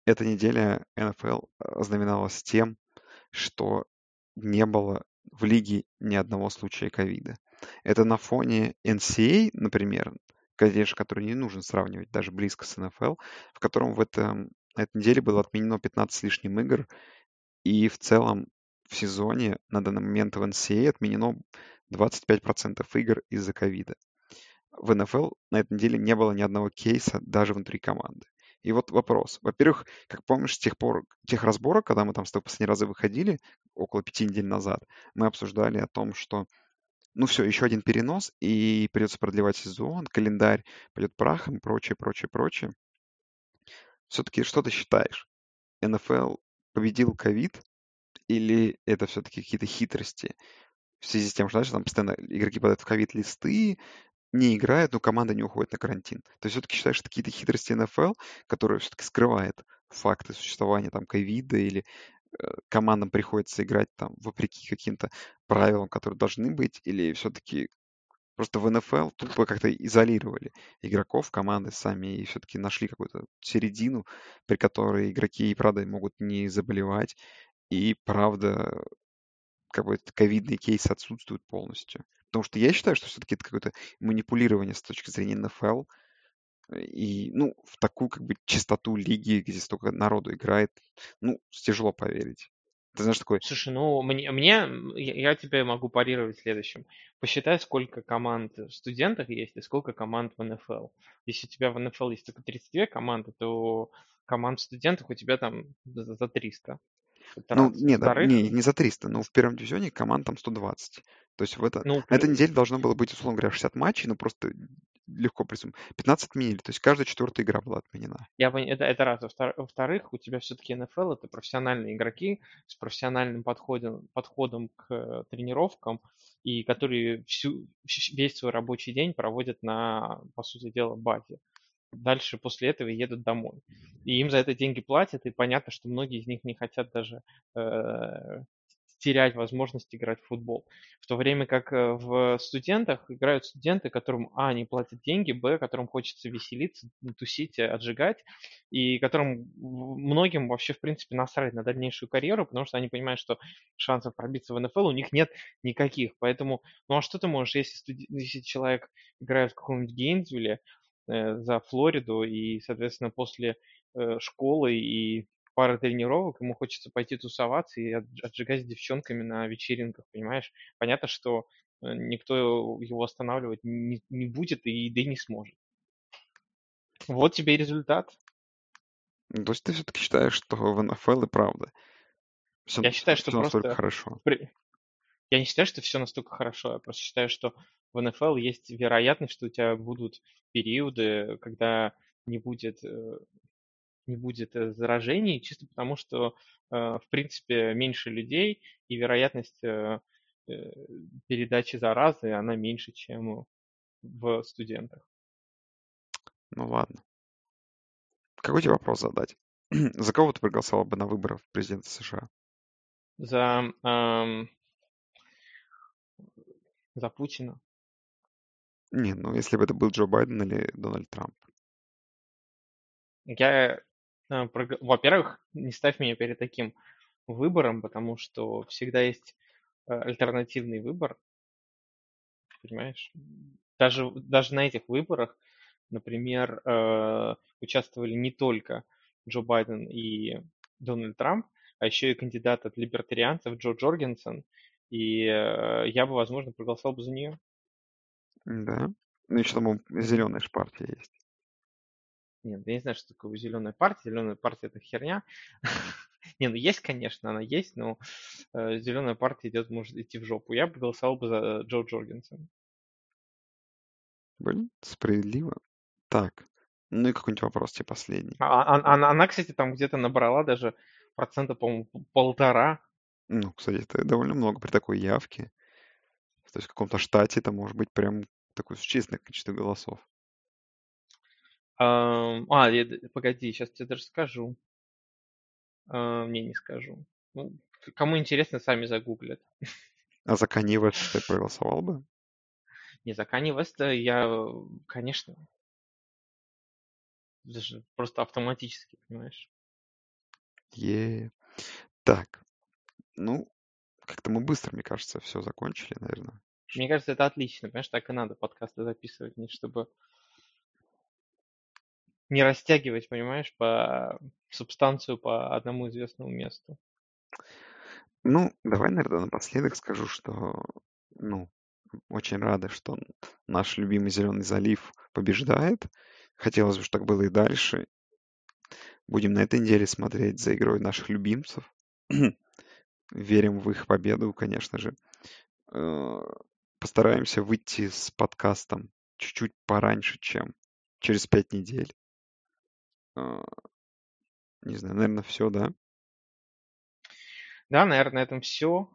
Эта неделя НФЛ знаменалась тем, что не было в лиге ни одного случая ковида. Это на фоне NCAA, например, конечно, который не нужно сравнивать даже близко с НФЛ, в котором в этом, на этой неделе было отменено 15 с лишним игр, и в целом в сезоне на данный момент в NCAA отменено 25% игр из-за ковида. В НФЛ на этой неделе не было ни одного кейса даже внутри команды. И вот вопрос. Во-первых, как помнишь, с тех пор, тех разборок, когда мы там с тобой последний раз выходили, около пяти недель назад, мы обсуждали о том, что ну все, еще один перенос, и придется продлевать сезон, календарь пойдет прахом, прочее, прочее, прочее. Все-таки что ты считаешь? НФЛ победил ковид или это все-таки какие-то хитрости в связи с тем, что, знаешь, там постоянно игроки подают в ковид-листы, не играют, но команда не уходит на карантин. То есть все-таки считаешь, что какие-то хитрости НФЛ, которые все-таки скрывает факты существования там ковида или командам приходится играть там вопреки каким-то правилам, которые должны быть, или все-таки просто в НФЛ тупо как-то изолировали игроков команды сами и все-таки нашли какую-то середину, при которой игроки и правда могут не заболевать, и правда как бы ковидные кейсы отсутствуют полностью. Потому что я считаю, что все-таки это какое-то манипулирование с точки зрения НФЛ. И, ну, в такую как бы чистоту лиги, где столько народу играет, ну, тяжело поверить. Ты знаешь, такой... Слушай, ну, мне, мне я, я тебе могу парировать следующим. Посчитай, сколько команд в студентах есть и сколько команд в НФЛ. Если у тебя в НФЛ есть только 32 команды, то команд в студентах у тебя там за за 300. Это Ну, раз. не, да, Во-вторых, не, не за 300, но в первом дивизионе команд там 120. То есть в это, ну, на этой неделе должно было быть, условно говоря, 60 матчей, но просто легко присутствовать. 15 отменили, то есть каждая четвертая игра была отменена. Я пон- это, это раз. Во-втор- Во-вторых, у тебя все-таки НФЛ это профессиональные игроки с профессиональным подходом, подходом к тренировкам, и которые всю, вс- весь свой рабочий день проводят на, по сути дела, базе. Дальше после этого едут домой. И им за это деньги платят, и понятно, что многие из них не хотят даже э, терять возможность играть в футбол. В то время как э, в студентах играют студенты, которым, а, не платят деньги, б, которым хочется веселиться, тусить, э, отжигать, и которым многим вообще, в принципе, насрать на дальнейшую карьеру, потому что они понимают, что шансов пробиться в НФЛ у них нет никаких. Поэтому, ну а что ты можешь, если, студи- если человек играет в каком-нибудь Гейнсвилле э, за Флориду, и, соответственно, после э, школы и пары тренировок, ему хочется пойти тусоваться и отж- отжигать с девчонками на вечеринках, понимаешь? Понятно, что э, никто его останавливать не, не будет и да и не сможет. Вот тебе и результат. Ну, То есть ты все-таки считаешь, что в НФЛ и правда все, Я считаю, что настолько просто... хорошо. при- Я не считаю, что все настолько хорошо. Я просто считаю, что в НФЛ есть вероятность, что у тебя будут периоды, когда не будет, э, не будет э, заражений, чисто потому что, э, в принципе, меньше людей, и вероятность э, передачи заразы, она меньше, чем в студентах. Ну ладно. Какой тебе вопрос задать? За кого ты проголосовал бы на выборах президента США? За, эм, за Путина. Не, ну если бы это был Джо Байден или Дональд Трамп. Я, во-первых, не ставь меня перед таким выбором, потому что всегда есть э, альтернативный выбор, понимаешь? Даже, даже на этих выборах, например, э, участвовали не только Джо Байден и Дональд Трамп, а еще и кандидат от либертарианцев Джо Джоргенсон, и э, я бы, возможно, проголосовал бы за нее. Да. Ну еще там зеленая же партия есть. Нет, я не знаю, что такое зеленая партия. Зеленая партия это херня. Не, ну есть, конечно, она есть, но э, зеленая партия идет, может идти в жопу. Я бы голосовал бы за Джо Джоргенсона. Блин, справедливо. Так. Ну и какой-нибудь вопрос тебе последний. А- а- Она, она, кстати, там где-то набрала даже процента, по-моему, полтора. Ну, кстати, это довольно много при такой явке. То есть в каком-то штате это может быть прям такое существенное количество голосов. А, я погоди, сейчас тебе даже скажу. А, Не, не скажу. Ну, кому интересно, сами загуглят. А за Kanye West ты проголосовал бы? Не, за Kanye West я, конечно, даже просто автоматически, понимаешь? Е. Так, ну, как-то мы быстро, мне кажется, все закончили, наверное. Мне кажется, это отлично, понимаешь, так и надо подкасты записывать, не чтобы не растягивать, понимаешь, по субстанцию по одному известному месту. Ну, давай, наверное, напоследок скажу, что, ну, очень рады, что наш любимый Зеленый залив побеждает. Хотелось бы, чтобы так было и дальше. Будем на этой неделе смотреть за игрой наших любимцев. Верим в их победу, конечно же. Э, постараемся выйти с подкастом чуть-чуть пораньше, чем через пять недель. Э, не знаю, наверное, все, да? Да, наверное, на этом все.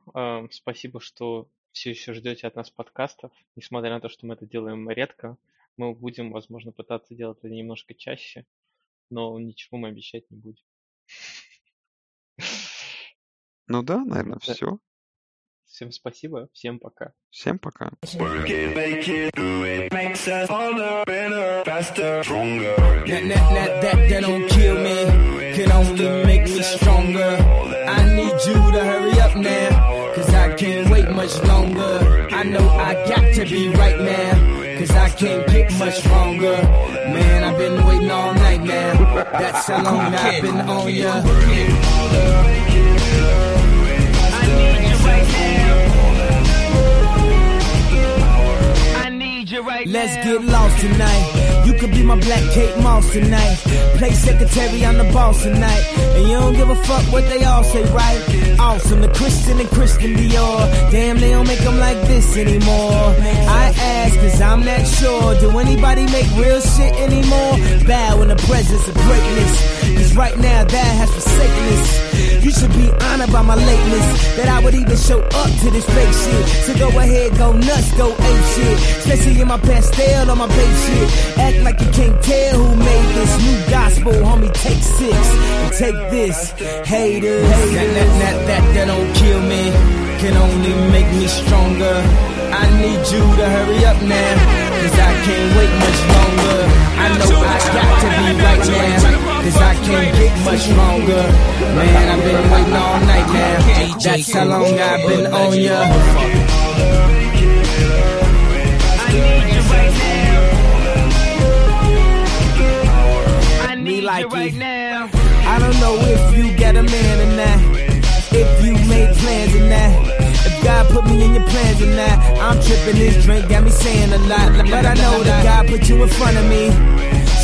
Спасибо, что все еще ждете от нас подкастов. Несмотря на то, что мы это делаем редко, мы будем, возможно, пытаться делать это немножко чаще но ничего мы обещать не будем. Ну да, наверное, Да. все. Всем спасибо, всем пока. Всем пока. Work it, make it, do it, makes us harder, better, faster, stronger. That, that, that, that, that don't kill me, can only make me stronger. I need you to hurry up now, cause I can't wait much longer. I know I got to be right now, cause I can't get much stronger. Man, I've been waiting all night now, that's how long I've been on ya. I need you right now. I need you right now Let's now. get lost tonight. You could be my black Kate Moss tonight. Play secretary, I'm the boss tonight. And you don't give a fuck what they all say, right? Awesome, the Christian and Christian Dior. Damn, they don't make them like this anymore. I ask, cause I'm not sure. Do anybody make real shit anymore? Bow in the presence of greatness. Cause right now, that has forsaken us. You should be honored by my lateness. That I would even show up to this fake shit. So go ahead, go nuts, go ape shit. Especially in my pastel on my babe shit. Like you can't tell who made this new gospel, homie. Take six and take this. Haters. That, that, that, that, that don't kill me. Can only make me stronger. I need you to hurry up now. Cause I can't wait much longer. I know I got to be right now. Cause I can't get much longer. Man, I've been waiting all night now. That's how long I've been on ya. I need you right now. Like right it. now. I don't know if you got a man or not. If you made plans or not. If God put me in your plans or not. I'm tripping this drink, got me saying a lot. But I know that God put you in front of me.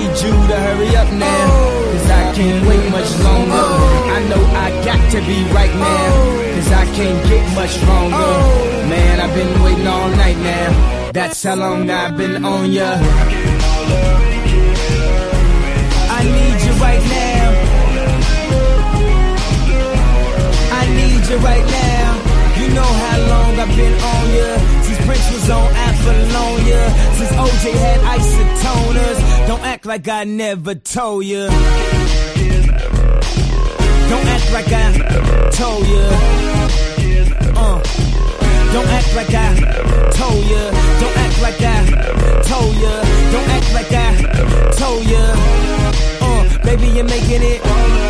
need you to hurry up now. Oh. Cause I can't wait much longer. Oh. I know I got to be right now. Oh. Cause I can't get much stronger. Man, I've been waiting all night now. That's how long I've been on ya. I need you right now. I need you right now. Know how long I've been on ya. Since Prince was on Apollonia. Since OJ had isotoners. Don't act like I never told ya. Don't act like I told ya. Uh. Don't act like I told ya. Don't act like I told ya. Don't act like I told ya. Uh, baby, you're making it.